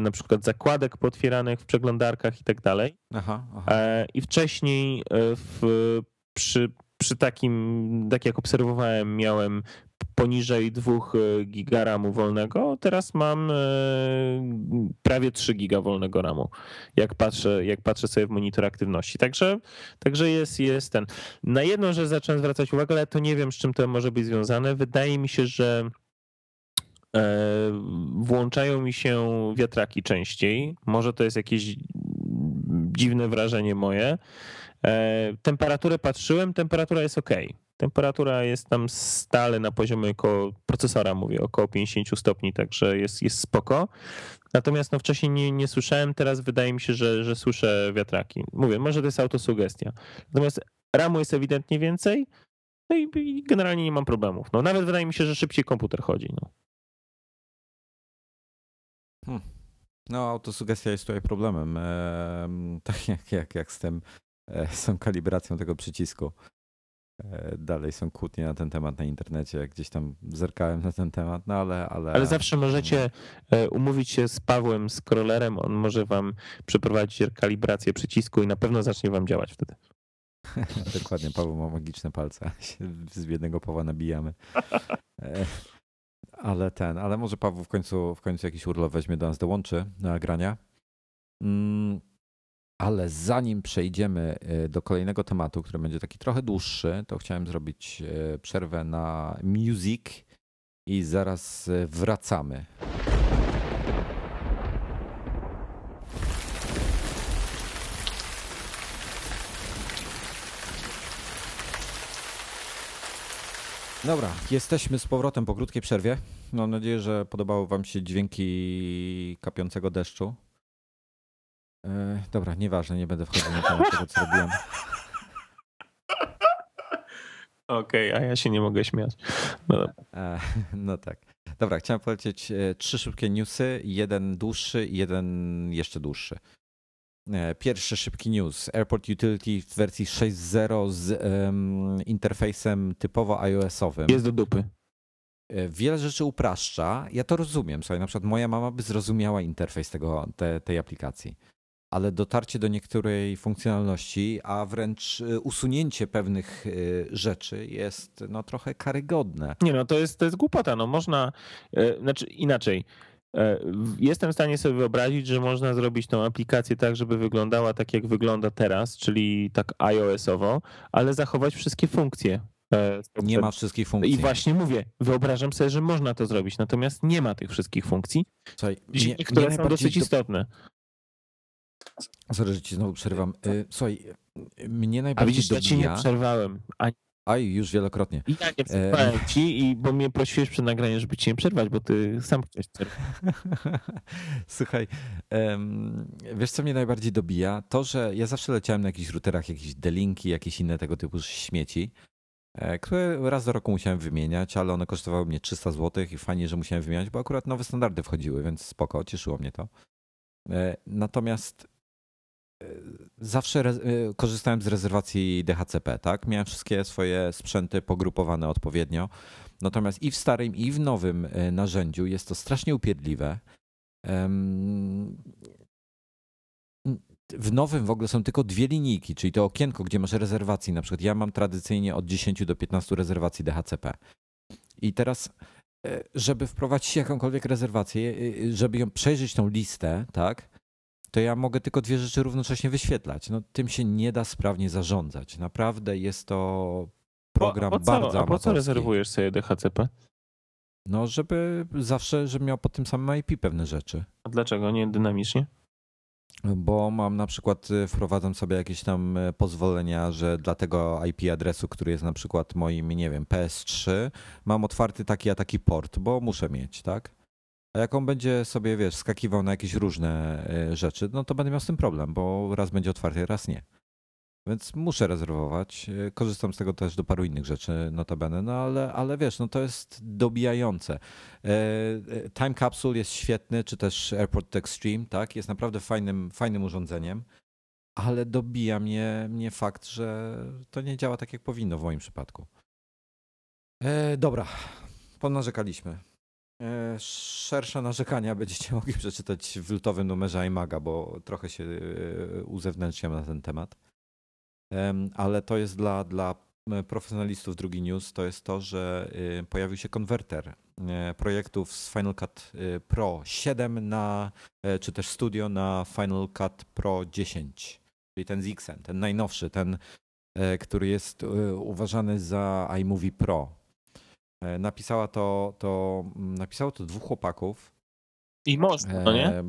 na przykład zakładek potwieranych w przeglądarkach i tak dalej. Aha, aha. I wcześniej w, przy, przy takim, tak jak obserwowałem, miałem poniżej 2 giga RAMu wolnego, teraz mam prawie 3 giga wolnego RAMu, jak patrzę, jak patrzę sobie w monitor aktywności. Także, także jest, jest ten. Na jedną rzecz zacząłem zwracać uwagę, ale to nie wiem, z czym to może być związane. Wydaje mi się, że włączają mi się wiatraki częściej. Może to jest jakieś dziwne wrażenie moje. E, temperaturę patrzyłem, temperatura jest ok. Temperatura jest tam stale na poziomie około procesora, mówię, około 50 stopni, także jest, jest spoko. Natomiast no, wcześniej nie, nie słyszałem, teraz wydaje mi się, że, że słyszę wiatraki. Mówię, może to jest autosugestia. Natomiast RAMu jest ewidentnie więcej, no i, i generalnie nie mam problemów. No, nawet wydaje mi się, że szybciej komputer chodzi. No. Hmm. No, autosugestia jest tutaj problemem. Eee, tak jak, jak, jak z, tym, e, z tą kalibracją tego przycisku. E, dalej są kłótnie na ten temat na internecie. Gdzieś tam zerkałem na ten temat, no ale. Ale, ale zawsze możecie e, umówić się z Pawłem, z Crawlerem. On może wam przeprowadzić kalibrację przycisku i na pewno zacznie wam działać wtedy. Dokładnie, Paweł ma magiczne palce. Z jednego Pawła nabijamy. Ale ten, ale może Paweł w końcu, w końcu jakiś urlop weźmie do nas, dołączy do nagrania. Mm, ale zanim przejdziemy e, do kolejnego tematu, który będzie taki trochę dłuższy, to chciałem zrobić e, przerwę na music i zaraz e, wracamy. Dobra, jesteśmy z powrotem po krótkiej przerwie. Mam nadzieję, że podobały Wam się dźwięki kapiącego deszczu. E, dobra, nieważne, nie będę wchodził na temat tego, co robiłem. Okej, okay, a ja się nie mogę śmiać. No, e, no tak. Dobra, chciałem powiedzieć e, trzy szybkie newsy, jeden dłuższy i jeden jeszcze dłuższy. E, pierwszy szybki news. Airport Utility w wersji 6.0 z um, interfejsem typowo iOS-owym. Jest do dupy. E, wiele rzeczy upraszcza. Ja to rozumiem. Słuchaj, na przykład moja mama by zrozumiała interfejs tego, te, tej aplikacji, ale dotarcie do niektórej funkcjonalności, a wręcz e, usunięcie pewnych rzeczy jest no, trochę karygodne. Nie, no to jest, to jest głupota. No można, znaczy inaczej jestem w stanie sobie wyobrazić, że można zrobić tą aplikację tak, żeby wyglądała tak, jak wygląda teraz, czyli tak iOS-owo, ale zachować wszystkie funkcje. E, nie ma wszystkich funkcji. I właśnie mówię, wyobrażam sobie, że można to zrobić, natomiast nie ma tych wszystkich funkcji, Słuchaj, mnie, które mnie są dosyć istotne. Sorry, że ci znowu przerywam. E, słuchaj, mnie najbardziej A widzisz, dobija... ja ci nie przerwałem. Ani Aj, już wielokrotnie. I ja nie przerwałem e... ci, i, bo mnie prosiłeś przed nagraniem, żeby ci nie przerwać, bo ty sam chciałeś przerwać. Słuchaj, um, wiesz co mnie najbardziej dobija? To, że ja zawsze leciałem na jakichś routerach, jakieś delinki, jakieś inne tego typu śmieci, e, które raz do roku musiałem wymieniać, ale one kosztowały mnie 300 zł i fajnie, że musiałem wymieniać, bo akurat nowe standardy wchodziły, więc spoko, cieszyło mnie to. E, natomiast zawsze e, korzystałem z rezerwacji DHCP, tak? Miałem wszystkie swoje sprzęty pogrupowane odpowiednio. Natomiast i w starym, i w nowym e, narzędziu jest to strasznie upierdliwe. W nowym w ogóle są tylko dwie linijki, czyli to okienko, gdzie masz rezerwacji. Na przykład ja mam tradycyjnie od 10 do 15 rezerwacji DHCP. I teraz, e, żeby wprowadzić jakąkolwiek rezerwację, żeby ją przejrzeć tą listę, tak? To ja mogę tylko dwie rzeczy równocześnie wyświetlać. No, tym się nie da sprawnie zarządzać. Naprawdę jest to program po, po co, bardzo A po co rezerwujesz sobie DHCP? No, żeby zawsze, żeby miał pod tym samym IP pewne rzeczy. A dlaczego nie dynamicznie? Bo mam na przykład, y, wprowadzam sobie jakieś tam y, pozwolenia, że dla tego IP adresu, który jest na przykład moim, nie wiem, PS3, mam otwarty taki a taki port, bo muszę mieć, tak? A jak on będzie sobie, wiesz, skakiwał na jakieś różne e, rzeczy, no to będę miał z tym problem, bo raz będzie otwarty, raz nie. Więc muszę rezerwować. E, korzystam z tego też do paru innych rzeczy, notabene, no ale, ale wiesz, no to jest dobijające. E, Time Capsule jest świetny, czy też Airport Extreme, tak? Jest naprawdę fajnym, fajnym urządzeniem, ale dobija mnie, mnie fakt, że to nie działa tak, jak powinno w moim przypadku. E, dobra, ponarzekaliśmy. E, szersze narzekania będziecie mogli przeczytać w lutowym numerze iMaga, bo trochę się e, uzewnętrzniam na ten temat. Ale to jest dla, dla profesjonalistów drugi news to jest to, że pojawił się konwerter projektów z Final Cut Pro 7 na, czy też Studio na Final Cut Pro 10, czyli ten z Xen, ten najnowszy, ten, który jest uważany za iMovie Pro. Napisała to, to, napisało to dwóch chłopaków. I można, no nie?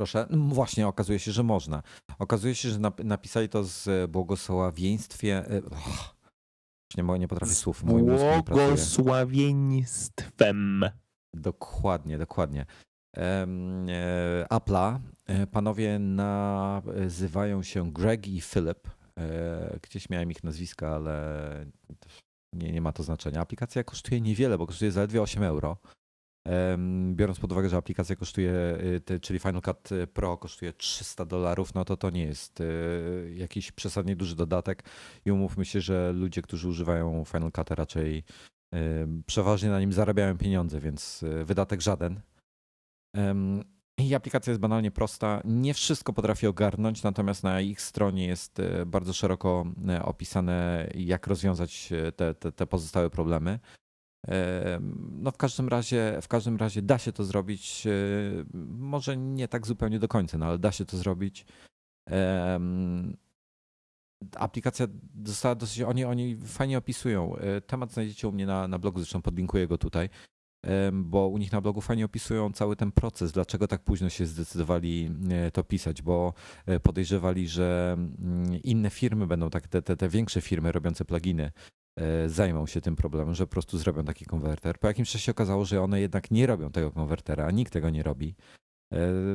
Proszę, no właśnie, okazuje się, że można. Okazuje się, że napisali to z błogosławieństwie. Oh, nie, mogę, nie potrafię słów. Błogosławieństwem. Dokładnie, dokładnie. E, Apple'a panowie nazywają się Greg i Philip. Gdzieś miałem ich nazwiska, ale nie, nie ma to znaczenia. Aplikacja kosztuje niewiele, bo kosztuje zaledwie 8 euro. Biorąc pod uwagę, że aplikacja kosztuje, y, czyli Final Cut Pro kosztuje 300 dolarów, no to to nie jest y, jakiś przesadnie duży dodatek i umówmy się, że ludzie, którzy używają Final Cut raczej przeważnie na nim zarabiają pieniądze, więc y, wydatek żaden. I aplikacja jest banalnie prosta. Nie wszystko potrafi ogarnąć, natomiast na ich stronie jest bardzo szeroko opisane, jak rozwiązać te, te, te pozostałe problemy. No w każdym razie, w każdym razie da się to zrobić. Może nie tak zupełnie do końca, no ale da się to zrobić. Aplikacja została dosyć, oni, oni fajnie opisują. E, temat znajdziecie u mnie na, na blogu, zresztą podlinkuję go tutaj, bo u nich na blogu fajnie opisują cały ten proces, dlaczego tak późno się zdecydowali e, to pisać, bo e, podejrzewali, że mm, inne firmy będą, tak, te, te, te większe firmy robiące pluginy, E, zajmą się tym problemem, że po prostu zrobią taki konwerter. Po jakimś czasie okazało, że one jednak nie robią tego konwertera, a nikt tego nie robi.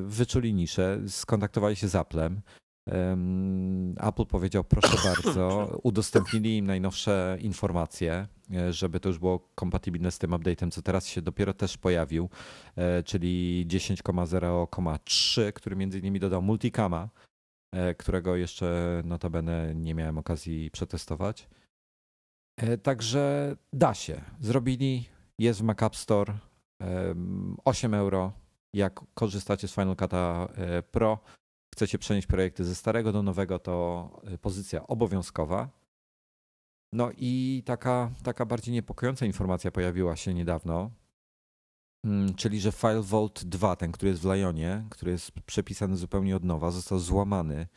Wyczuli niszę, skontaktowali się z Applem. Apple powiedział, proszę bardzo, udostępnili im najnowsze informacje, e, żeby to już było kompatybilne z tym update'em, co teraz się dopiero też pojawił, czyli 10,0,3, który między innymi dodał multicama, którego jeszcze notabene nie miałem okazji przetestować. E, także da się. Zrobili, jest w Mac App Store 8 euro. Jak korzystacie z Final Cut e, Pro, chcecie przenieść projekty ze starego do nowego, to e, pozycja obowiązkowa. No i taka, taka bardziej niepokojąca informacja pojawiła się niedawno, mm, czyli że File Vault 2, ten, który jest w Lionie, który jest przepisany zupełnie od nowa, został złamany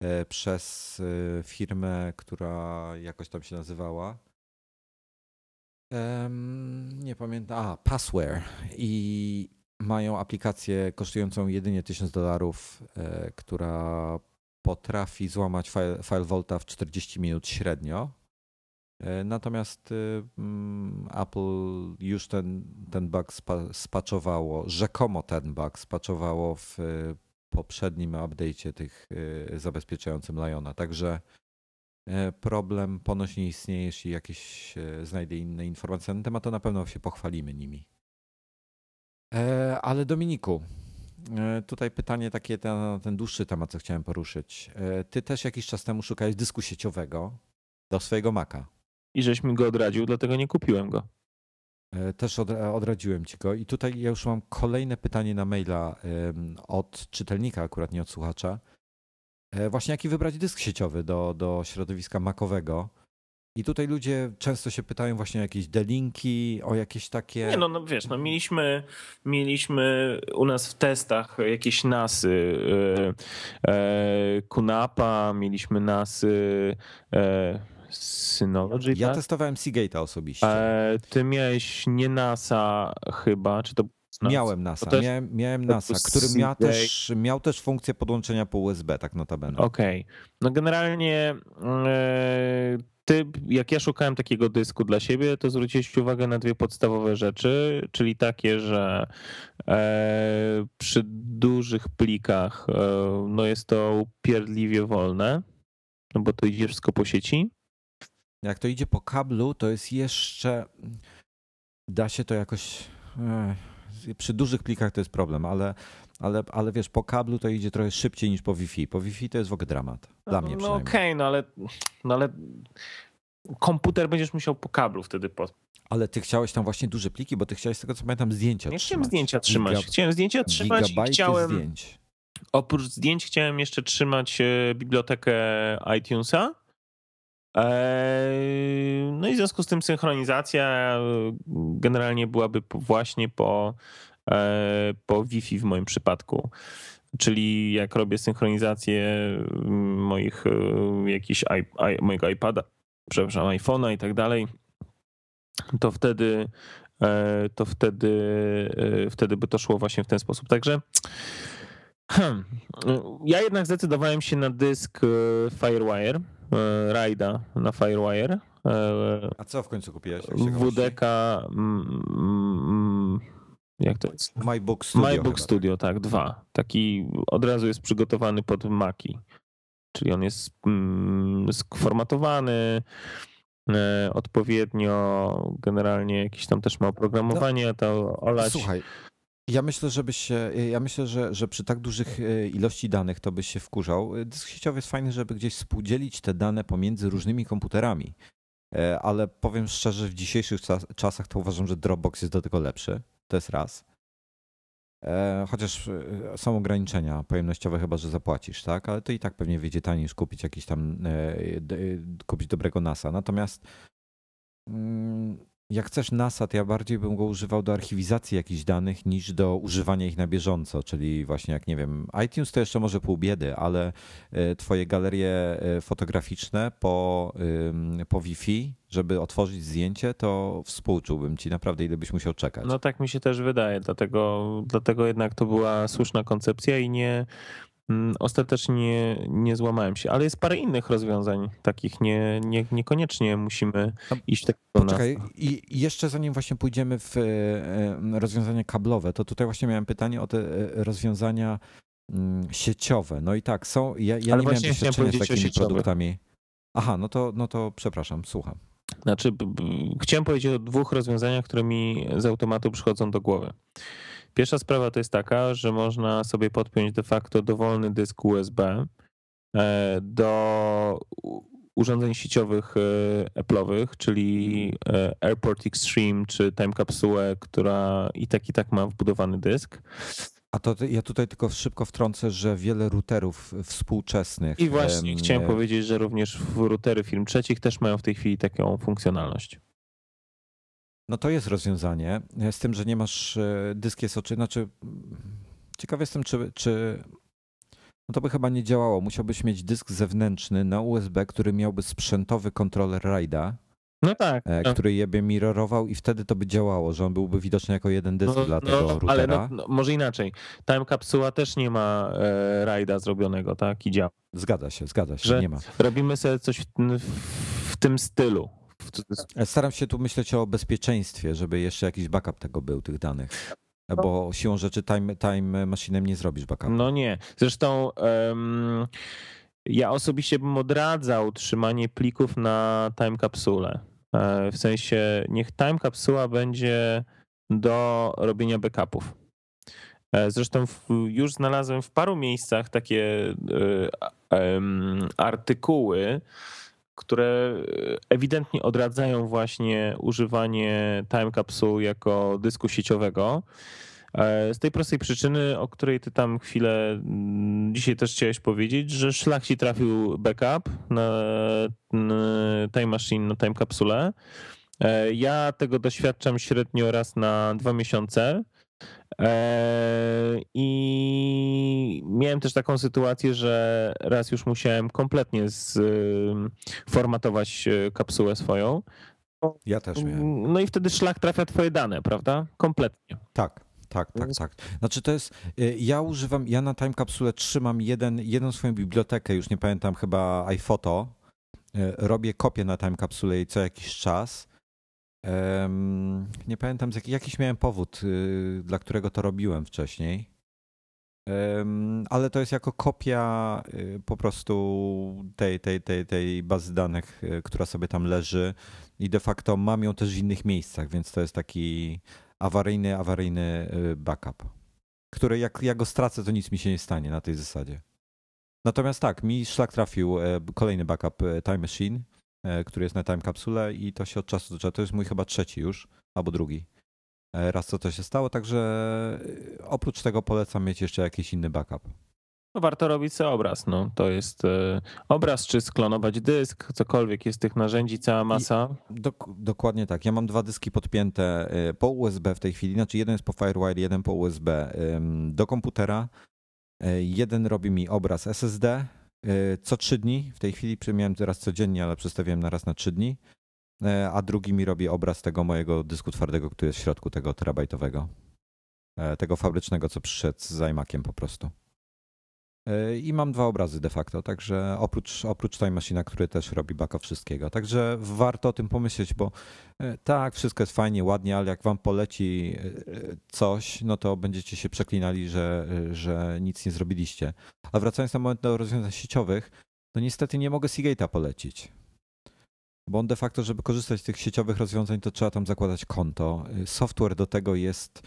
E, przez e, firmę, która jakoś tam się nazywała. Nie pamiętam. A, Passware. I mają aplikację kosztującą jedynie 1000 dolarów, e, która potrafi złamać file, file Volta w 40 minut średnio. Natomiast mm, Apple już ten, ten bug spaczowało, rzekomo ten bug spaczowało w poprzednim update'cie tych y, zabezpieczającym Liona. Także e, problem ponoć nie istnieje, jeśli jakieś e, znajdę inne informacje na temat, to na pewno się pochwalimy nimi. E, ale Dominiku, tutaj pytanie takie na ten dłuższy temat, co chciałem poruszyć. Ty też jakiś czas temu szukałeś dysku sieciowego do swojego Maca. I żeś mi go odradził, dlatego nie kupiłem go. E, też odradziłem ci go. I tutaj ja już mam kolejne pytanie na maila od czytelnika, akurat nie od słuchacza. E, właśnie jaki wybrać dysk sieciowy do, do środowiska makowego? I tutaj ludzie często się pytają właśnie o jakieś delinki, o jakieś takie. Nie, no, no wiesz, no mieliśmy, mieliśmy u nas w testach jakieś nasy e, e, Kunapa, mieliśmy nasy. E, Synology. Ja tak? testowałem Seagate'a osobiście. E, ty miałeś nie NASA chyba, czy to Miałem NASA, też, miałem, miałem NASA, który miał też, miał też funkcję podłączenia po USB, tak notabene. Okej. Okay. No generalnie e, ty, jak ja szukałem takiego dysku dla siebie, to zwróciłeś uwagę na dwie podstawowe rzeczy, czyli takie, że e, przy dużych plikach e, no jest to upierdliwie wolne, no bo to idzie wszystko po sieci. Jak to idzie po kablu, to jest jeszcze. Da się to jakoś. Przy dużych plikach to jest problem, ale, ale, ale wiesz, po kablu to idzie trochę szybciej niż po Wi-Fi. Po Wi-Fi to jest w ogóle dramat. Dla mnie no, przynajmniej. No okej, okay, no, ale, no ale komputer będziesz musiał po kablu wtedy po. Ale ty chciałeś tam właśnie duże pliki, bo ty chciałeś z tego co pamiętam zdjęcia Nie trzymać. chciałem zdjęcia trzymać. Giga... Chciałem zdjęcia trzymać i chciałem. Zdjęć. Oprócz zdjęć chciałem jeszcze trzymać e, bibliotekę iTunesa no i w związku z tym synchronizacja e, generalnie byłaby właśnie po, e, po Wi-Fi w moim przypadku. Czyli jak robię synchronizację moich e, jakiś mojego iPada, przepraszam, iPhone'a i tak dalej, to wtedy to wtedy, wtedy by to szło właśnie w ten sposób. Także hmm, ja jednak zdecydowałem się na dysk Firewire rajda na Firewire. E, A co w końcu kupiłeś? WDK. Mm, mm, jak to jest? MyBook Studio. MyBook chyba. Studio, tak, dwa. Taki od razu jest przygotowany pod Maki. Czyli on jest mm, sformatowany e, odpowiednio, generalnie jakieś tam też ma oprogramowanie, no, to olać. Słuchaj, ja myślę, żebyś się, ja myślę, że, że przy tak dużych e, ilości danych to byś się wkurzał. E, dysk sieciowy jest fajny, żeby gdzieś współdzielić te dane pomiędzy różnymi komputerami. E, ale powiem szczerze, w dzisiejszych czasach to uważam, że Dropbox jest do tego lepszy. To jest raz. Chociaż są ograniczenia pojemnościowe, chyba że zapłacisz, tak? Ale to i tak pewnie wyjdzie taniej niż kupić jakiś tam, kupić dobrego NASA. Natomiast mm, jak chcesz NASAT, ja bardziej bym go używał do archiwizacji jakichś danych niż do używania ich na bieżąco, czyli właśnie jak nie wiem, iTunes to jeszcze może pół biedy, ale e, twoje galerie e, fotograficzne po, po Wi-Fi, żeby otworzyć zdjęcie, to współczułbym ci naprawdę, ile byś musiał czekać. No tak mi się też wydaje, dlatego, dlatego jednak to była słuszna koncepcja i nie, ostatecznie nie złamałem się, ale jest parę innych rozwiązań takich, nie, nie, niekoniecznie musimy no, iść tak Poczekaj, i jeszcze zanim właśnie pójdziemy w e, e, rozwiązania kablowe, to tutaj właśnie miałem pytanie o te e, rozwiązania mm, sieciowe. No i tak, są, ja, ja nie miałem doświadczenia z takimi produktami. Aha, no to, no to przepraszam, słucham. Znaczy, chciałem powiedzieć o dwóch rozwiązaniach, które mi z automatu przychodzą do głowy. Pierwsza sprawa to jest taka, że można sobie podpiąć de facto dowolny dysk USB e, do urządzeń sieciowych e, Apple'owych, czyli e, Airport Extreme czy Time Capsule, która i tak i tak ma wbudowany dysk. A to ja tutaj tylko szybko wtrącę, że wiele routerów współczesnych. I właśnie chciałem powiedzieć, że również routery firm trzecich też mają w tej chwili taką funkcjonalność. No to jest rozwiązanie, z tym, że nie masz e, dysk jest oczy, znaczy ciekaw jestem, czy, czy no to by chyba nie działało. Musiałbyś mieć dysk zewnętrzny na USB, który miałby sprzętowy kontroler RAIDa. No tak. E, no. Który je by mirrorował i wtedy to by działało, że on byłby widoczny jako jeden dysk no, dla tego no, routera. Ale no, no, może inaczej. Time Capsula też nie ma e, RAIDa zrobionego, tak? I działa. Zgadza się, zgadza się, że nie ma. Robimy sobie coś w, w tym stylu. E, staram się tu myśleć o bezpieczeństwie, żeby jeszcze jakiś backup tego był, tych danych. E, bo siłą rzeczy time, time machinem nie zrobisz backupu. No nie. Zresztą um, ja osobiście bym odradzał trzymanie plików na time kapsule. E, w sensie niech time kapsuła będzie do robienia backupów. Zresztą już znalazłem w paru miejscach takie artykuły, które ewidentnie odradzają właśnie używanie time capsule jako dysku sieciowego. E, z tej prostej przyczyny, o której ty tam chwilę mm, dzisiaj też chciałeś powiedzieć, że szlak ci trafił backup na Time Machine, na Time Capsule. E, ja tego doświadczam średnio raz na dwa miesiące. Eee, I miałem też taką sytuację, że raz już musiałem kompletnie formatować e, kapsułę swoją. Ja też miałem. No i wtedy szlak trafia twoje dane, prawda? Kompletnie. Tak. Tak, tak, tak. Znaczy to jest, e, ja używam, ja na Time Capsule trzymam jeden, jedną swoją bibliotekę, już nie pamiętam, chyba iPhoto. E, robię kopię na Time Capsule co jakiś czas nie pamiętam, jakiś miałem powód, y, dla którego to robiłem wcześniej. Ale to jest jako kopia y, po prostu tej, tej, tej, tej bazy danych, y, która sobie tam leży i de facto mam ją też w innych miejscach, więc to jest taki awaryjny, awaryjny backup, który jak ja go stracę, to nic mi się nie stanie na tej zasadzie. Natomiast tak, mi szlak trafił e, kolejny backup e, Time Machine, który jest na time kapsule i to się od czasu do czasu, to jest mój chyba trzeci już, albo drugi. E, raz co to się stało, także e, oprócz tego polecam mieć jeszcze jakiś inny backup. no warto robić sobie obraz. No. To jest e, obraz, czy sklonować dysk, cokolwiek. Jest tych narzędzi cała masa. Dok dokładnie tak. Ja mam dwa dyski podpięte e, po USB w tej chwili. Znaczy jeden jest po FireWire, jeden po USB do komputera. E, jeden robi mi obraz SSD co trzy dni. W tej chwili miałem teraz codziennie, ale przestawiłem na raz na trzy dni. A drugi mi robi obraz tego mojego dysku twardego, który jest w środku tego terabajtowego. Tego fabrycznego, co przyszedł z iMaciem po prostu. E, I mam dwa obrazy de facto, także oprócz, oprócz Time Machine, który też robi backup wszystkiego. Także warto o tym pomyśleć, bo e, tak, wszystko jest fajnie, ładnie, ale jak wam poleci e, coś, no to będziecie się przeklinali, że, że nic nie zrobiliście. A wracając na moment do rozwiązań sieciowych, no niestety nie mogę Seagate'a polecić. Bo on de facto, żeby korzystać z tych sieciowych rozwiązań, to trzeba tam zakładać konto. Software do tego jest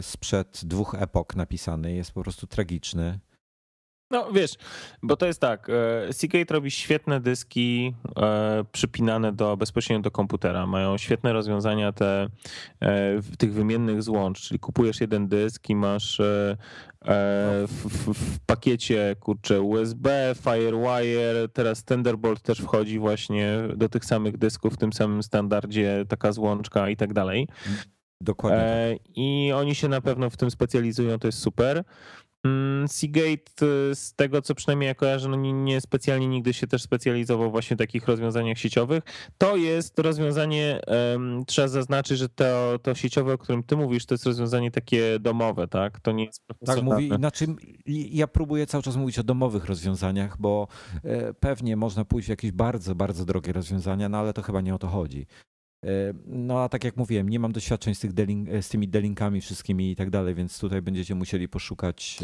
sprzed dwóch epok napisany, jest po prostu tragiczny. No wiesz, bo to jest tak, e, Seagate robi świetne dyski e, przypinane do, bezpośrednio do komputera. Mają świetne rozwiązania te, e, tych wymiennych złącz, czyli kupujesz jeden dysk i masz w, w, w, pakiecie kurczę USB, Firewire, teraz Thunderbolt też wchodzi właśnie do tych samych dysków w tym samym standardzie, taka złączka i tak dalej. Dokładnie. Tak. I oni się na pewno w tym specjalizują, to jest super. Mm, Seagate, y, z tego co przynajmniej ja kojarzę, no nie, nie, specjalnie nigdy się też specjalizował właśnie w takich rozwiązaniach sieciowych. To jest rozwiązanie, um, trzeba zaznaczyć, że to, to sieciowe, o którym ty mówisz, to jest rozwiązanie takie domowe, tak? To nie jest Tak, mówi, znaczy ja próbuję cały czas mówić o domowych rozwiązaniach, bo e, pewnie można pójść w jakieś bardzo, bardzo drogie rozwiązania, no ale to chyba nie o to chodzi. E, no a tak jak mówiłem, nie mam doświadczeń z, tych delink, z tymi delinkami wszystkimi i tak dalej, więc tutaj będziecie musieli poszukać.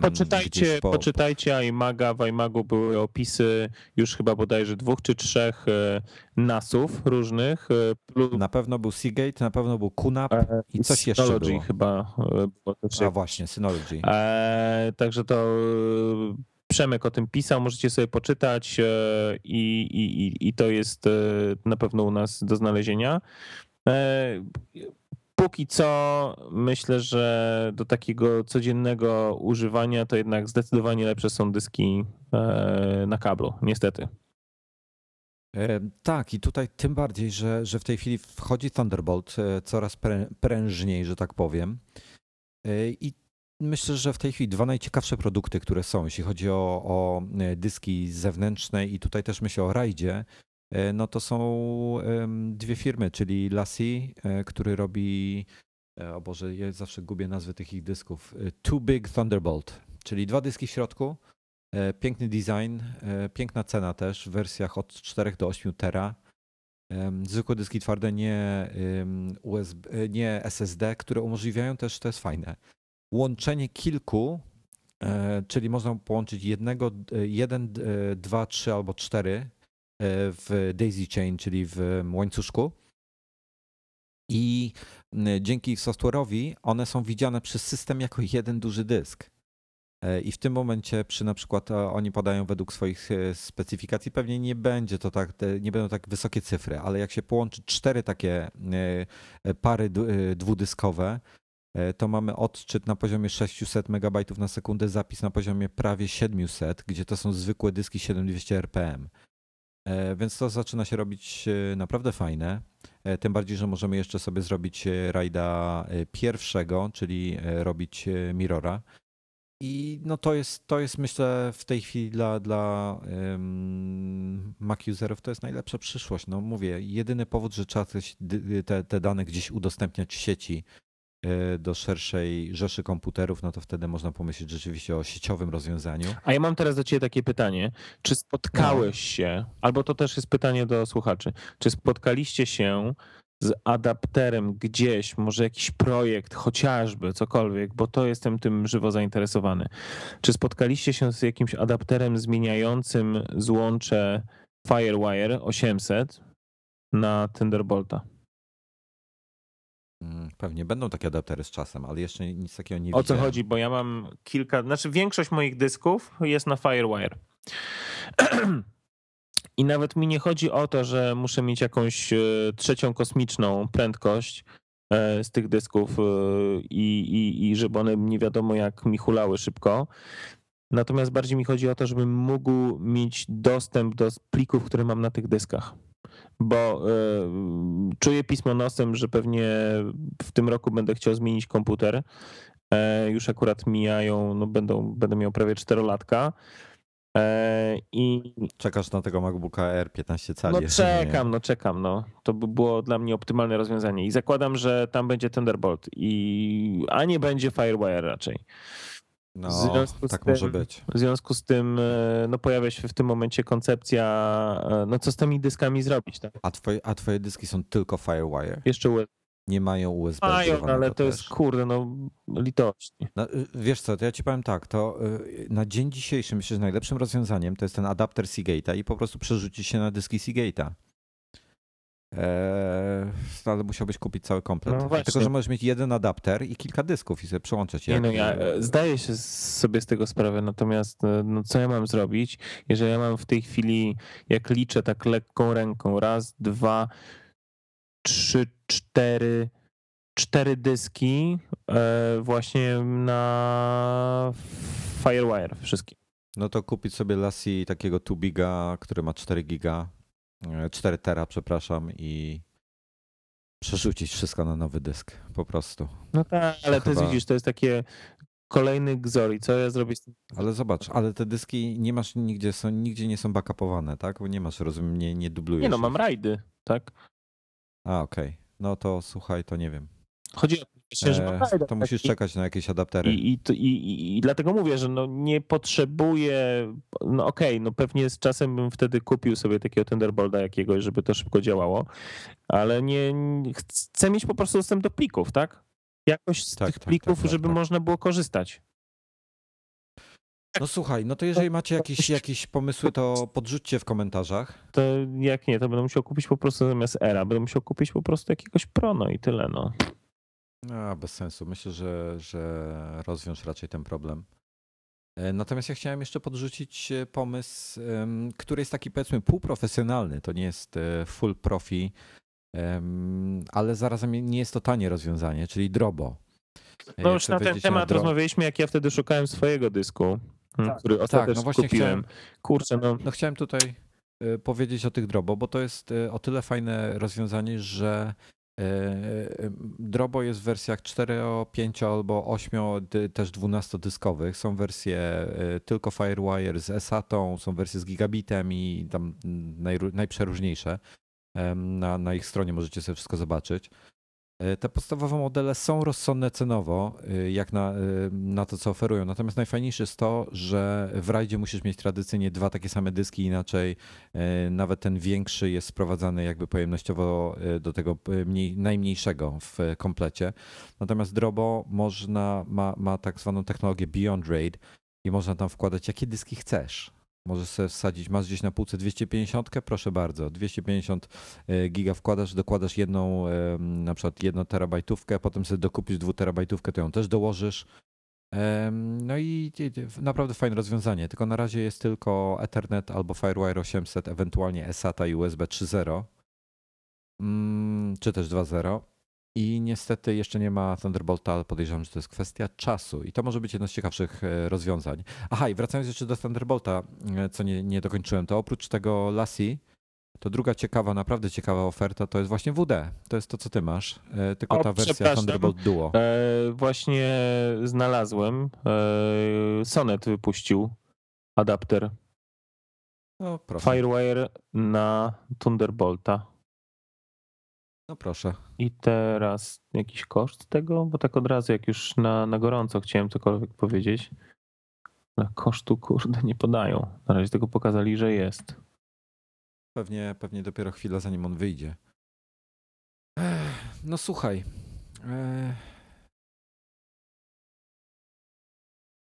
Poczytajcie, po... poczytajcie iMaga, w iMagu były opisy już chyba bodajże dwóch czy trzech e, NASów różnych. E, na pewno był Seagate, na pewno był QNAP i coś Synology jeszcze było. chyba. A właśnie, Synology. E, także to Przemek o tym pisał, możecie sobie poczytać e, i, i, i to jest e, na pewno u nas do znalezienia. E, póki co myślę, że do takiego codziennego używania to jednak zdecydowanie lepsze są dyski na kablu, niestety. Tak, i tutaj tym bardziej, że, że w tej chwili wchodzi Thunderbolt coraz prężniej, że tak powiem. I Myślę, że w tej chwili dwa najciekawsze produkty, które są, jeśli chodzi o, o e, dyski zewnętrzne i tutaj też myślę o rajdzie, e, no to są dwie firmy, czyli Lassie, e, który robi, o Boże, ja zawsze gubię nazwy tych ich dysków, Too Big Thunderbolt, czyli dwa dyski w środku, piękny design, piękna cena też w wersjach od 4 do 8 tera. Zwykłe dyski twarde, nie, USB, nie SSD, które umożliwiają też, to jest fajne, łączenie kilku, e, czyli można połączyć jednego, e, jeden, e, dwa, trzy albo cztery w daisy chain, czyli w łańcuszku. I dzięki software'owi one są widziane przez system jako jeden duży dysk. I w tym momencie przy na przykład oni podają według swoich specyfikacji, pewnie nie będzie to tak, nie będą tak wysokie cyfry, ale jak się połączy cztery takie pary dwudyskowe, to mamy odczyt na poziomie 600 MB na sekundę, zapis na poziomie prawie 700, gdzie to są zwykłe dyski 7200 RPM. E, więc to zaczyna się robić e, naprawdę fajne. Tym bardziej, że możemy jeszcze sobie zrobić rajda pierwszego, czyli robić mirrora. I no to jest, to jest myślę w tej chwili dla, dla Mac userów to jest najlepsza przyszłość. No mówię, jedyny powód, że trzeba te, te dane gdzieś udostępniać w sieci, E, do szerszej rzeszy komputerów, no to wtedy można pomyśleć rzeczywiście o sieciowym rozwiązaniu. A ja mam teraz do Ciebie takie pytanie. Czy spotkałeś no. się, albo to też jest pytanie do słuchaczy, czy spotkaliście się z adapterem gdzieś, może jakiś projekt, chociażby, cokolwiek, bo to jestem tym żywo zainteresowany. Czy spotkaliście się z jakimś adapterem zmieniającym złącze Firewire 800 na Thunderbolta? Pewnie będą takie adaptery z czasem, ale jeszcze nic takiego nie O co chodzi? Bo ja mam kilka, znaczy większość moich dysków jest na Firewire. I nawet mi nie chodzi o to, że muszę mieć jakąś e, trzecią kosmiczną prędkość e, z tych dysków e, i, i, i żeby one nie wiadomo jak mi hulały szybko. Natomiast bardziej mi chodzi o to, żebym mógł mieć dostęp do plików, które mam na tych dyskach. Bo y, czuję pismo nosem, że pewnie w tym roku będę chciał zmienić komputer. E, już akurat mijają, no będą, będę miał prawie 4 latka. E, I Czekasz na tego MacBooka Air 15 cali. no nie. czekam, no czekam, no. To by było dla mnie optymalne rozwiązanie. I zakładam, że tam będzie Thunderbolt, i... a nie będzie Firewire raczej. No, w związku z tak tym- może być. W związku z tym e, no, pojawia się w tym momencie koncepcja, e, no co z tymi dyskami zrobić, tak? A twoje, a twoje dyski są tylko Firewire? Jeszcze USB. Nie mają USB. Mają, ale to jest kurde, no litości. No, y, wiesz co, to ja ci powiem tak, to y, na dzień dzisiejszy myślę, że najlepszym rozwiązaniem to jest ten adapter Seagate'a i po prostu przerzucić się na dyski Seagate'a. Eee, ale musiałbyś kupić cały komplet. No właśnie. Tylko, że możesz mieć jeden adapter i kilka dysków i sobie przełączać je. Nie, no ja e, zdaję się sobie z tego sprawę, natomiast e, no, co ja mam zrobić, jeżeli ja mam w tej chwili, jak liczę tak lekką ręką, raz, dwa, trzy, cztery, cztery dyski e, właśnie na Firewire wszystkie. No to kupić sobie Lassie takiego 2 giga, który ma 4 giga, 4 tera, przepraszam, i przerzucić wszystko na nowy dysk, po prostu. No tak, ale chyba- widzisz, to jest takie kolejny gzor i co ja zrobię z tym? Ale zobacz, ale te dyski nie masz nigdzie, są, nigdzie nie są backupowane, tak? Bo nie masz, rozumiem, nie, nie dublujesz Nie no, mam rajdy, tak? A, okej. No to słuchaj, to nie wiem. Chodzi o to, właśnie, że E, to tak? musisz czekać na jakieś adaptery. I, i, i, i, I dlatego mówię, że no nie potrzebuję. No okej, no pewnie z czasem bym wtedy kupił sobie takiego Thunderbolta jakiegoś, żeby to szybko działało, ale nie nie- chcę mieć po prostu dostęp do plików, tak? Jakoś z Tak, tych tak, plików, tak, tak, żeby tak. można było korzystać. No słuchaj, no to jeżeli macie jakieś, jakieś pomysły, to podrzućcie w komentarzach. To jak nie, to będę musiał kupić po prostu zamiast Era, będę musiał kupić po prostu jakiegoś Pro, no i tyle, no. A, bez sensu. Myślę, że, że rozwiąż raczej ten problem. E, Natomiast ja chciałem jeszcze podrzucić e, pomysł, który jest taki powiedzmy półprofesjonalny. To nie jest e, full profi, ale zarazem nie jest to tanie rozwiązanie, czyli Drobo. No już na ten temat rozmawialiśmy, jak ja wtedy szukałem swojego dysku, który ostatecznie no właśnie kupiłem. Kurczę, no No chciałem tutaj powiedzieć o tych Drobo, bo to jest o tyle fajne rozwiązanie, że Drobo jest w wersjach 4, 5 albo 8, dy- też 12-dyskowych. Są wersje e, tylko Firewire z ESAT-ą, są wersje z gigabitem i tam najró- najprzeróżniejsze. Em, Na, na ich stronie możecie sobie wszystko zobaczyć. E, Te podstawowe modele są rozsądne cenowo, e, jak na, e, na to, co oferują. Natomiast najfajniejsze jest to, że w rajdzie musisz mieć tradycyjnie dwa takie same dyski, inaczej nawet ten większy jest sprowadzany jakby pojemnościowo do tego mniej, najmniejszego w komplecie. Natomiast Drobo można, ma, ma tak zwaną technologię Beyond RAID i można tam wkładać jakie dyski chcesz. Możesz sobie wsadzić, masz gdzieś na półce 250, proszę bardzo, 250 e, giga wkładasz, dokładasz jedną, na przykład jedną terabajtówkę, potem sobie dokupisz dwuterabajtówkę, to ją też dołożysz. No i naprawdę fajne rozwiązanie, tylko na razie jest tylko Ethernet albo Firewire 800, ewentualnie SATA i USB 3.0, Mm, czy też 2.0. I niestety jeszcze nie ma Thunderbolta, ale podejrzewam, że to jest kwestia czasu. I to może być jedno z ciekawszych e, rozwiązań. Aha, i wracając jeszcze do Thunderbolta, e, co nie, nie dokończyłem, to oprócz tego Lassie, to druga ciekawa, naprawdę ciekawa oferta to jest właśnie WD. To jest to, co ty masz. e, Tylko O, ta wersja. Thunderbolt Duo. E, właśnie znalazłem. E, Sonet wypuścił adapter No proszę. Firewire na Thunderbolta. No proszę. I teraz jakiś koszt tego? Bo tak od razu, jak już na, na gorąco chciałem cokolwiek powiedzieć. Ale kosztu, kurde, nie podają. Na razie tylko pokazali, że jest. Pewnie, pewnie dopiero chwila, zanim on wyjdzie. Ech, No słuchaj. e,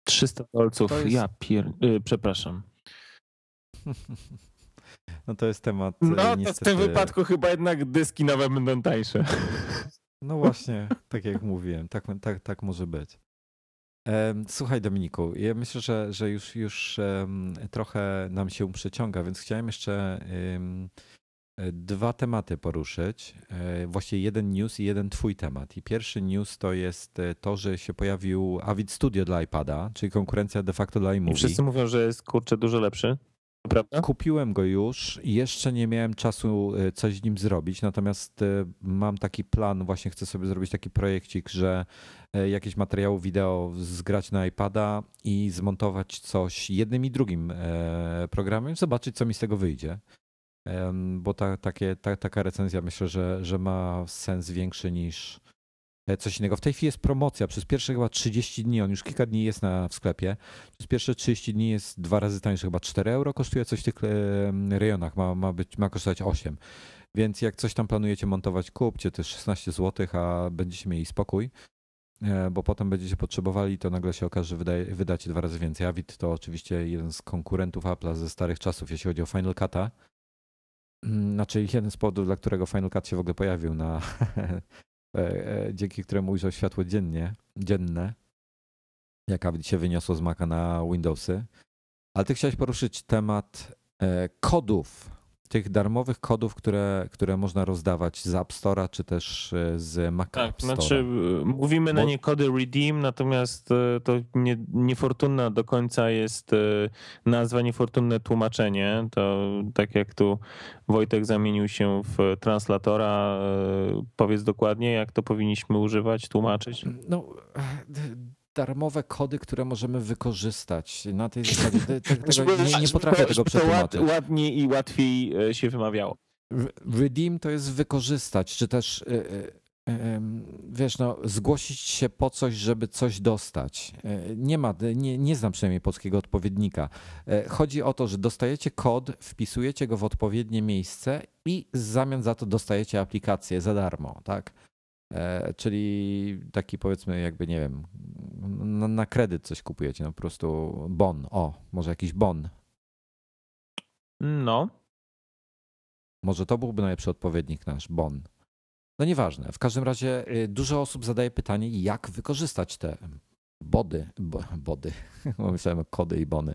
300 dolców. Jest- Ja pier... Y, przepraszam. No to jest temat. e, No to w niestety... tym wypadku chyba jednak dyski nowe będą tańsze. No właśnie, tak jak mówiłem, tak, tak, tak może być. Słuchaj, Dominiku, ja myślę, że, że już, już trochę nam się przeciąga, więc chciałem jeszcze em, dwa tematy poruszyć. Właściwie jeden news i jeden twój temat. I pierwszy news to jest to, że się pojawił Avid Studio dla iPada, czyli konkurencja de facto dla iMovie. Wszyscy mówią, że jest kurczę dużo lepszy. Prawda? Kupiłem go już i jeszcze nie miałem czasu e, coś z nim zrobić, natomiast e, mam taki plan, właśnie chcę sobie zrobić taki projekcik, że e, jakieś materiały wideo zgrać na iPada i zmontować coś jednym i drugim programem, zobaczyć co mi z tego wyjdzie. Bo ta, takie, ta, taka recenzja myślę, że, że ma sens większy niż, coś innego. W tej chwili jest promocja. Przez pierwsze chyba 30 dni, on już kilka dni jest na, w sklepie. Przez pierwsze 30 dni jest dwa razy tańszy, chyba 4 euro kosztuje coś w tych rejonach. Ma, ma, być, ma kosztować 8. Więc jak coś tam planujecie montować, kupcie też 16 zł, a będziecie mieli spokój, e, bo potem będziecie potrzebowali, to nagle się okaże, że wydaje, wydacie dwa razy więcej. Avid to oczywiście jeden z konkurentów Apple'a ze starych czasów, jeśli chodzi o Final Cut'a. Mm, znaczy jeden z powodów, dla którego Final Cut się w ogóle pojawił na E, e, dzięki któremu ujrzał światło dziennie, dzienne, jaka się wyniosło z Maca na Windowsy. Ale ty chciałeś poruszyć temat e, kodów tych darmowych kodów, które, które można rozdawać z App Store'a czy też e, z Mac tak, App Store'a. Znaczy, mówimy Bo... na nie kody redeem, natomiast e, to nie, niefortunna do końca jest nazwa, niefortunne tłumaczenie. To tak jak tu Wojtek zamienił się w translatora, powiedz dokładnie, jak to powinniśmy używać, tłumaczyć? No darmowe kody, które możemy wykorzystać. Na tej zasadzie te, te, tego, nie, nie potrafię tego przetłumaczyć. Ładniej i łatwiej e, się wymawiało. Redeem to jest wykorzystać, czy też e, e, wiesz, no, zgłosić się po coś, żeby coś dostać. Nie ma, nie, nie znam przynajmniej polskiego odpowiednika. Chodzi o to, że dostajecie kod, wpisujecie go w odpowiednie miejsce i w zamian za to dostajecie aplikację za darmo, tak? E, czyli taki powiedzmy jakby, nie wiem, na, na kredyt coś kupujecie, no po prostu bon, o, może jakiś bon. No. Może to byłby najlepszy odpowiednik nasz, bon. No nieważne. W każdym razie y, dużo osób zadaje pytanie, jak wykorzystać te body, bo, body, myślałem kody i bony.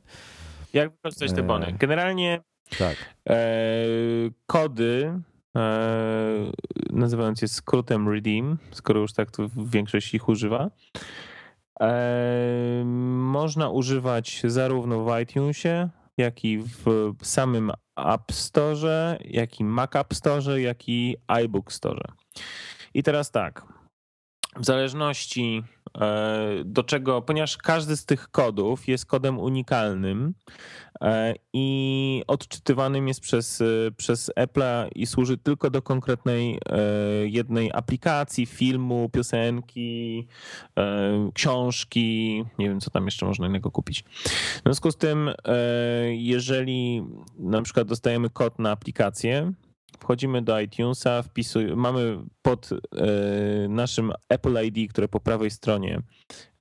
Jak wykorzystać te bony? E, Generalnie tak. E, kody nazywając je skrótem Redeem, skoro już tak to większość ich używa. E, można używać zarówno w iTunesie, jak i w samym App Store, jak i Mac App Store, jak i iBook Store. I teraz tak, w zależności e, do czego, ponieważ każdy z tych kodów jest kodem unikalnym e, i odczytywanym jest przez, e, przez Apple'a i służy tylko do konkretnej jednej aplikacji, filmu, piosenki, książki, nie wiem co tam jeszcze można innego kupić. W związku z tym, jeżeli na przykład dostajemy kod na aplikację, wchodzimy do iTunesa, wpisujemy, mamy pod e, naszym Apple ID, które po prawej stronie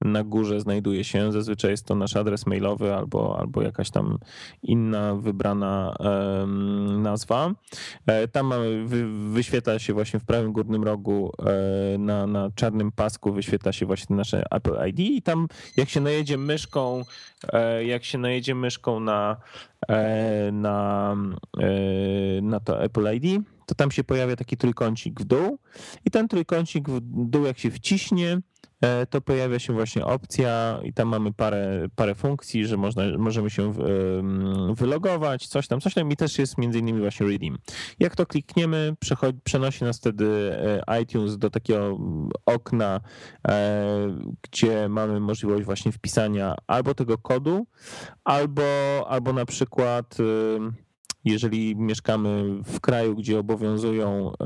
na górze znajduje się. Zazwyczaj jest to nasz adres mailowy albo, albo jakaś tam inna wybrana nazwa. E, tam wyświetla się właśnie w prawym górnym rogu e, na, na czarnym pasku wyświetla się właśnie nasze Apple ID i tam jak się najedzie myszką, jak się najedzie myszką na, na, na to Apple ID, to tam się pojawia taki trójkącik w dół i ten trójkącik w dół jak się wciśnie, e, to pojawia się właśnie opcja i tam mamy parę, parę funkcji, że można, możemy się wylogować, coś tam, coś tam i też jest między innymi właśnie redeem. Jak to klikniemy, przenosi nas wtedy e, iTunes do takiego okna, e, gdzie mamy możliwość właśnie wpisania albo tego kodu, albo, albo na przykład jeżeli mieszkamy w kraju, gdzie obowiązują e,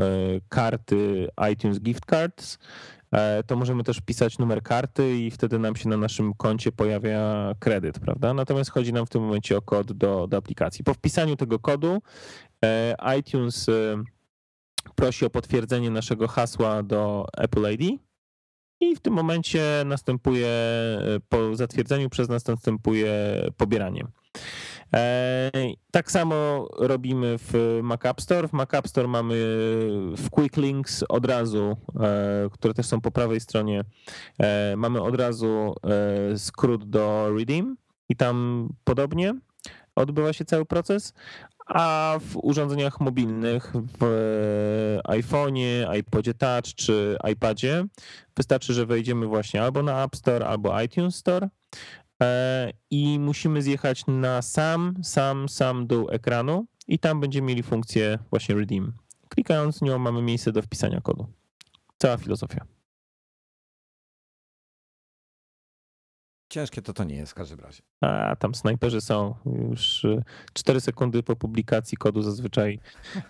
karty iTunes Gift Cards, e, to możemy też wpisać numer karty i wtedy nam się na naszym koncie pojawia kredyt, prawda? Natomiast chodzi nam w tym momencie o kod do, do aplikacji. Po wpisaniu tego kodu e, iTunes prosi o potwierdzenie naszego hasła do Apple ID i w tym momencie następuje, po zatwierdzeniu przez nas następuje pobieranie. E, tak samo robimy w Mac App Store. W Mac App Store mamy w Quick Links od razu, e, które też są po prawej stronie, e, mamy od razu skrót do Redeem i tam podobnie odbywa się cały proces, a w urządzeniach mobilnych, w iPhone'ie, iPodzie Touch czy iPadzie wystarczy, że wejdziemy właśnie albo na App Store, albo iTunes Store. e, i musimy zjechać na sam, sam, sam dół ekranu i tam będziemy mieli funkcję właśnie redeem. Klikając nią mamy miejsce do wpisania kodu. Cała filozofia. Ciężkie to to nie jest w każdym razie. A tam snajperzy są już 4 sekundy po publikacji kodu zazwyczaj,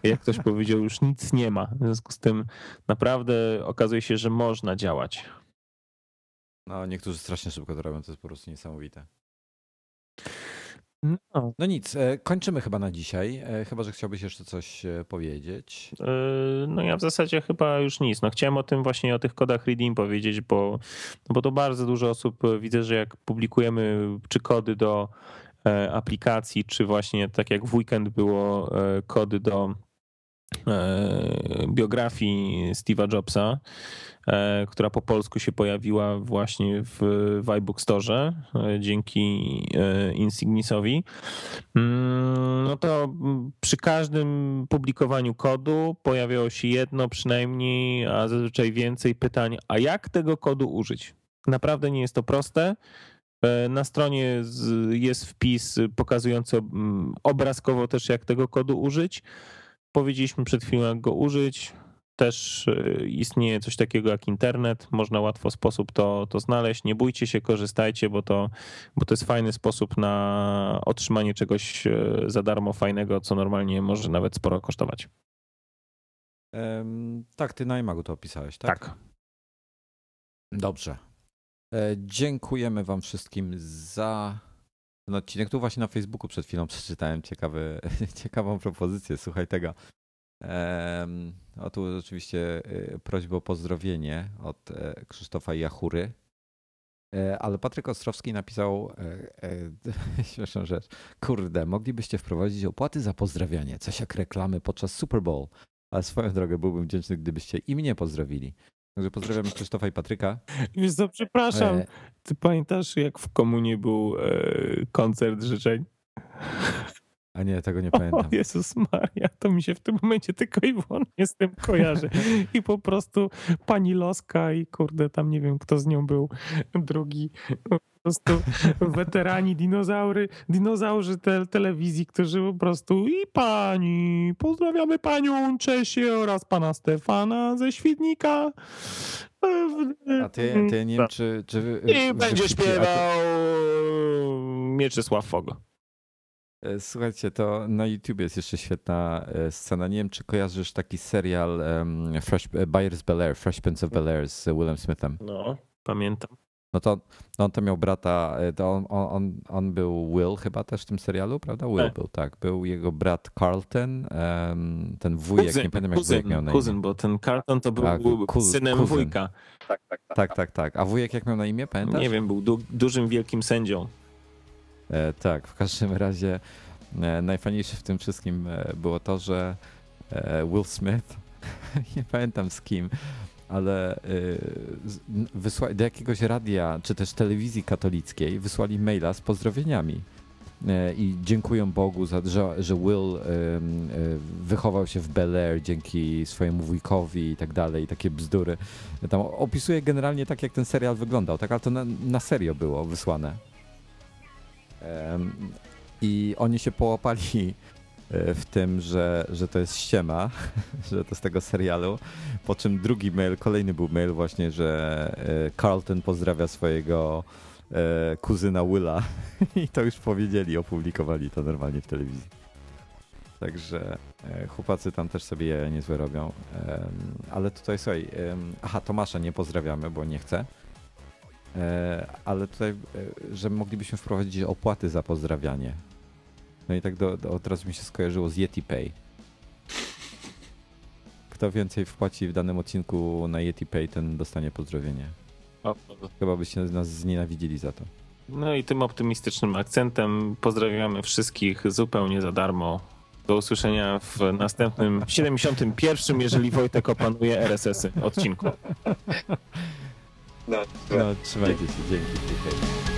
jak ktoś powiedział, już nic nie ma. W związku z tym naprawdę okazuje się, że można działać. No, niektórzy strasznie szybko to robią, to jest po prostu niesamowite. No. No nic, e, kończymy chyba na dzisiaj. E, chyba, że chciałbyś jeszcze coś e, powiedzieć. No ja w zasadzie chyba już nic. No chciałem o tym właśnie, o tych kodach redeem powiedzieć, bo, no bo to bardzo dużo osób widzę, że jak publikujemy czy kody do aplikacji, czy właśnie tak jak w weekend było kody do biografii Steve'a Jobsa, E, która po polsku się pojawiła właśnie w, iBook Store e, dzięki e, Insignisowi, mm, no to przy każdym publikowaniu kodu pojawiało się jedno przynajmniej, a zazwyczaj więcej pytań, a jak tego kodu użyć? Naprawdę nie jest to proste. Na stronie jest wpis pokazujący mm, obrazkowo też, jak tego kodu użyć. Powiedzieliśmy przed chwilą, jak go użyć też y, istnieje coś takiego jak internet, można łatwo sposób to, to znaleźć. Nie bójcie się, korzystajcie, bo to, bo to jest fajny sposób na otrzymanie czegoś y, za darmo fajnego, co normalnie może nawet sporo kosztować. Um, tak, ty na iMagu to opisałeś, tak? Tak. Dobrze. E, dziękujemy Wam wszystkim za ten odcinek. Tu właśnie na Facebooku przed chwilą przeczytałem ciekawy, ciekawą propozycję. Słuchaj tego. O tu oczywiście y, prośba o pozdrowienie od e, Krzysztofa Jachury. E, ale Patryk Ostrowski napisał e, śmieszną rzecz. Kurde, moglibyście wprowadzić opłaty za pozdrawianie, coś jak reklamy podczas Super Bowl. Ale swoją drogę byłbym wdzięczny, gdybyście i mnie pozdrowili. Także pozdrawiam Krzysztofa i Patryka. Wiesz co, przepraszam. Ty pamiętasz, jak w komunie był koncert życzeń? A nie, tego nie pamiętam. O Jezus Maria, to mi się w tym momencie tylko i wyłącznie z tym kojarzy. I po prostu pani Loska i kurde, tam nie wiem, kto z nią był drugi. Po prostu weterani, dinozaury, dinozaurzy te, telewizji, którzy po prostu i pani, pozdrawiamy panią Czesię oraz pana Stefana ze Świdnika. A ty, ty nie wiem, czy... czy I będzie śpiewał Mieczysław Fogo. E, słuchajcie, to na YouTube jest jeszcze świetna e, scena. Nie wiem, czy kojarzysz taki serial um, Fresh, e, Buyers Bel Air, Fresh Prince of Bel Air z Willem Smithem. No, pamiętam. No to no on to miał brata, to on, on, on był Will chyba też w tym serialu, prawda? Will e. był, tak. Był jego brat Carlton, um, ten wujek, kuzyn, nie pamiętam jak kuzyn, wujek miał na imię. Kuzyn, bo ten Carlton to był tak, synem kuzyn. wujka. Tak tak tak, tak, tak, tak. A wujek jak miał na imię, pamiętasz? Nie wiem, był du dużym, wielkim sędzią. E, tak, w każdym razie e, najfajniejsze w tym wszystkim e, było to, że Will Smith, nie pamiętam z kim, ale do jakiegoś radia czy też telewizji katolickiej wysłali maila z pozdrowieniami. I dziękuję Bogu, za, że, że Will wychował się w Bel Air dzięki swojemu wujkowi i tak dalej, takie bzdury. Tam opisuje generalnie tak, jak ten serial wyglądał, tak, ale to na, na serio było wysłane. I oni się połapali e, w tym, że, że to jest ściema, że to z tego serialu. Po czym drugi mail, kolejny był mail właśnie, że e, Carlton pozdrawia swojego e, kuzyna Willa i to już powiedzieli, opublikowali to normalnie w telewizji. Także chłopacy tam też sobie niezłe robią. Ale tutaj słuchaj, aha, Tomasza nie pozdrawiamy, bo nie chce. E, ale tutaj, e, że moglibyśmy wprowadzić opłaty za pozdrawianie. No i tak do, do, od razu mi się skojarzyło z Yeti Pay. Kto więcej wpłaci w danym odcinku na Yeti Pay, ten dostanie pozdrowienie. Chyba byście nas znienawidzili za to. No i tym optymistycznym akcentem pozdrawiamy wszystkich zupełnie za darmo. Do usłyszenia w następnym 71, jeżeli Wojtek opanuje RSS-y odcinku. 那那吃饭一起吃这个就可以。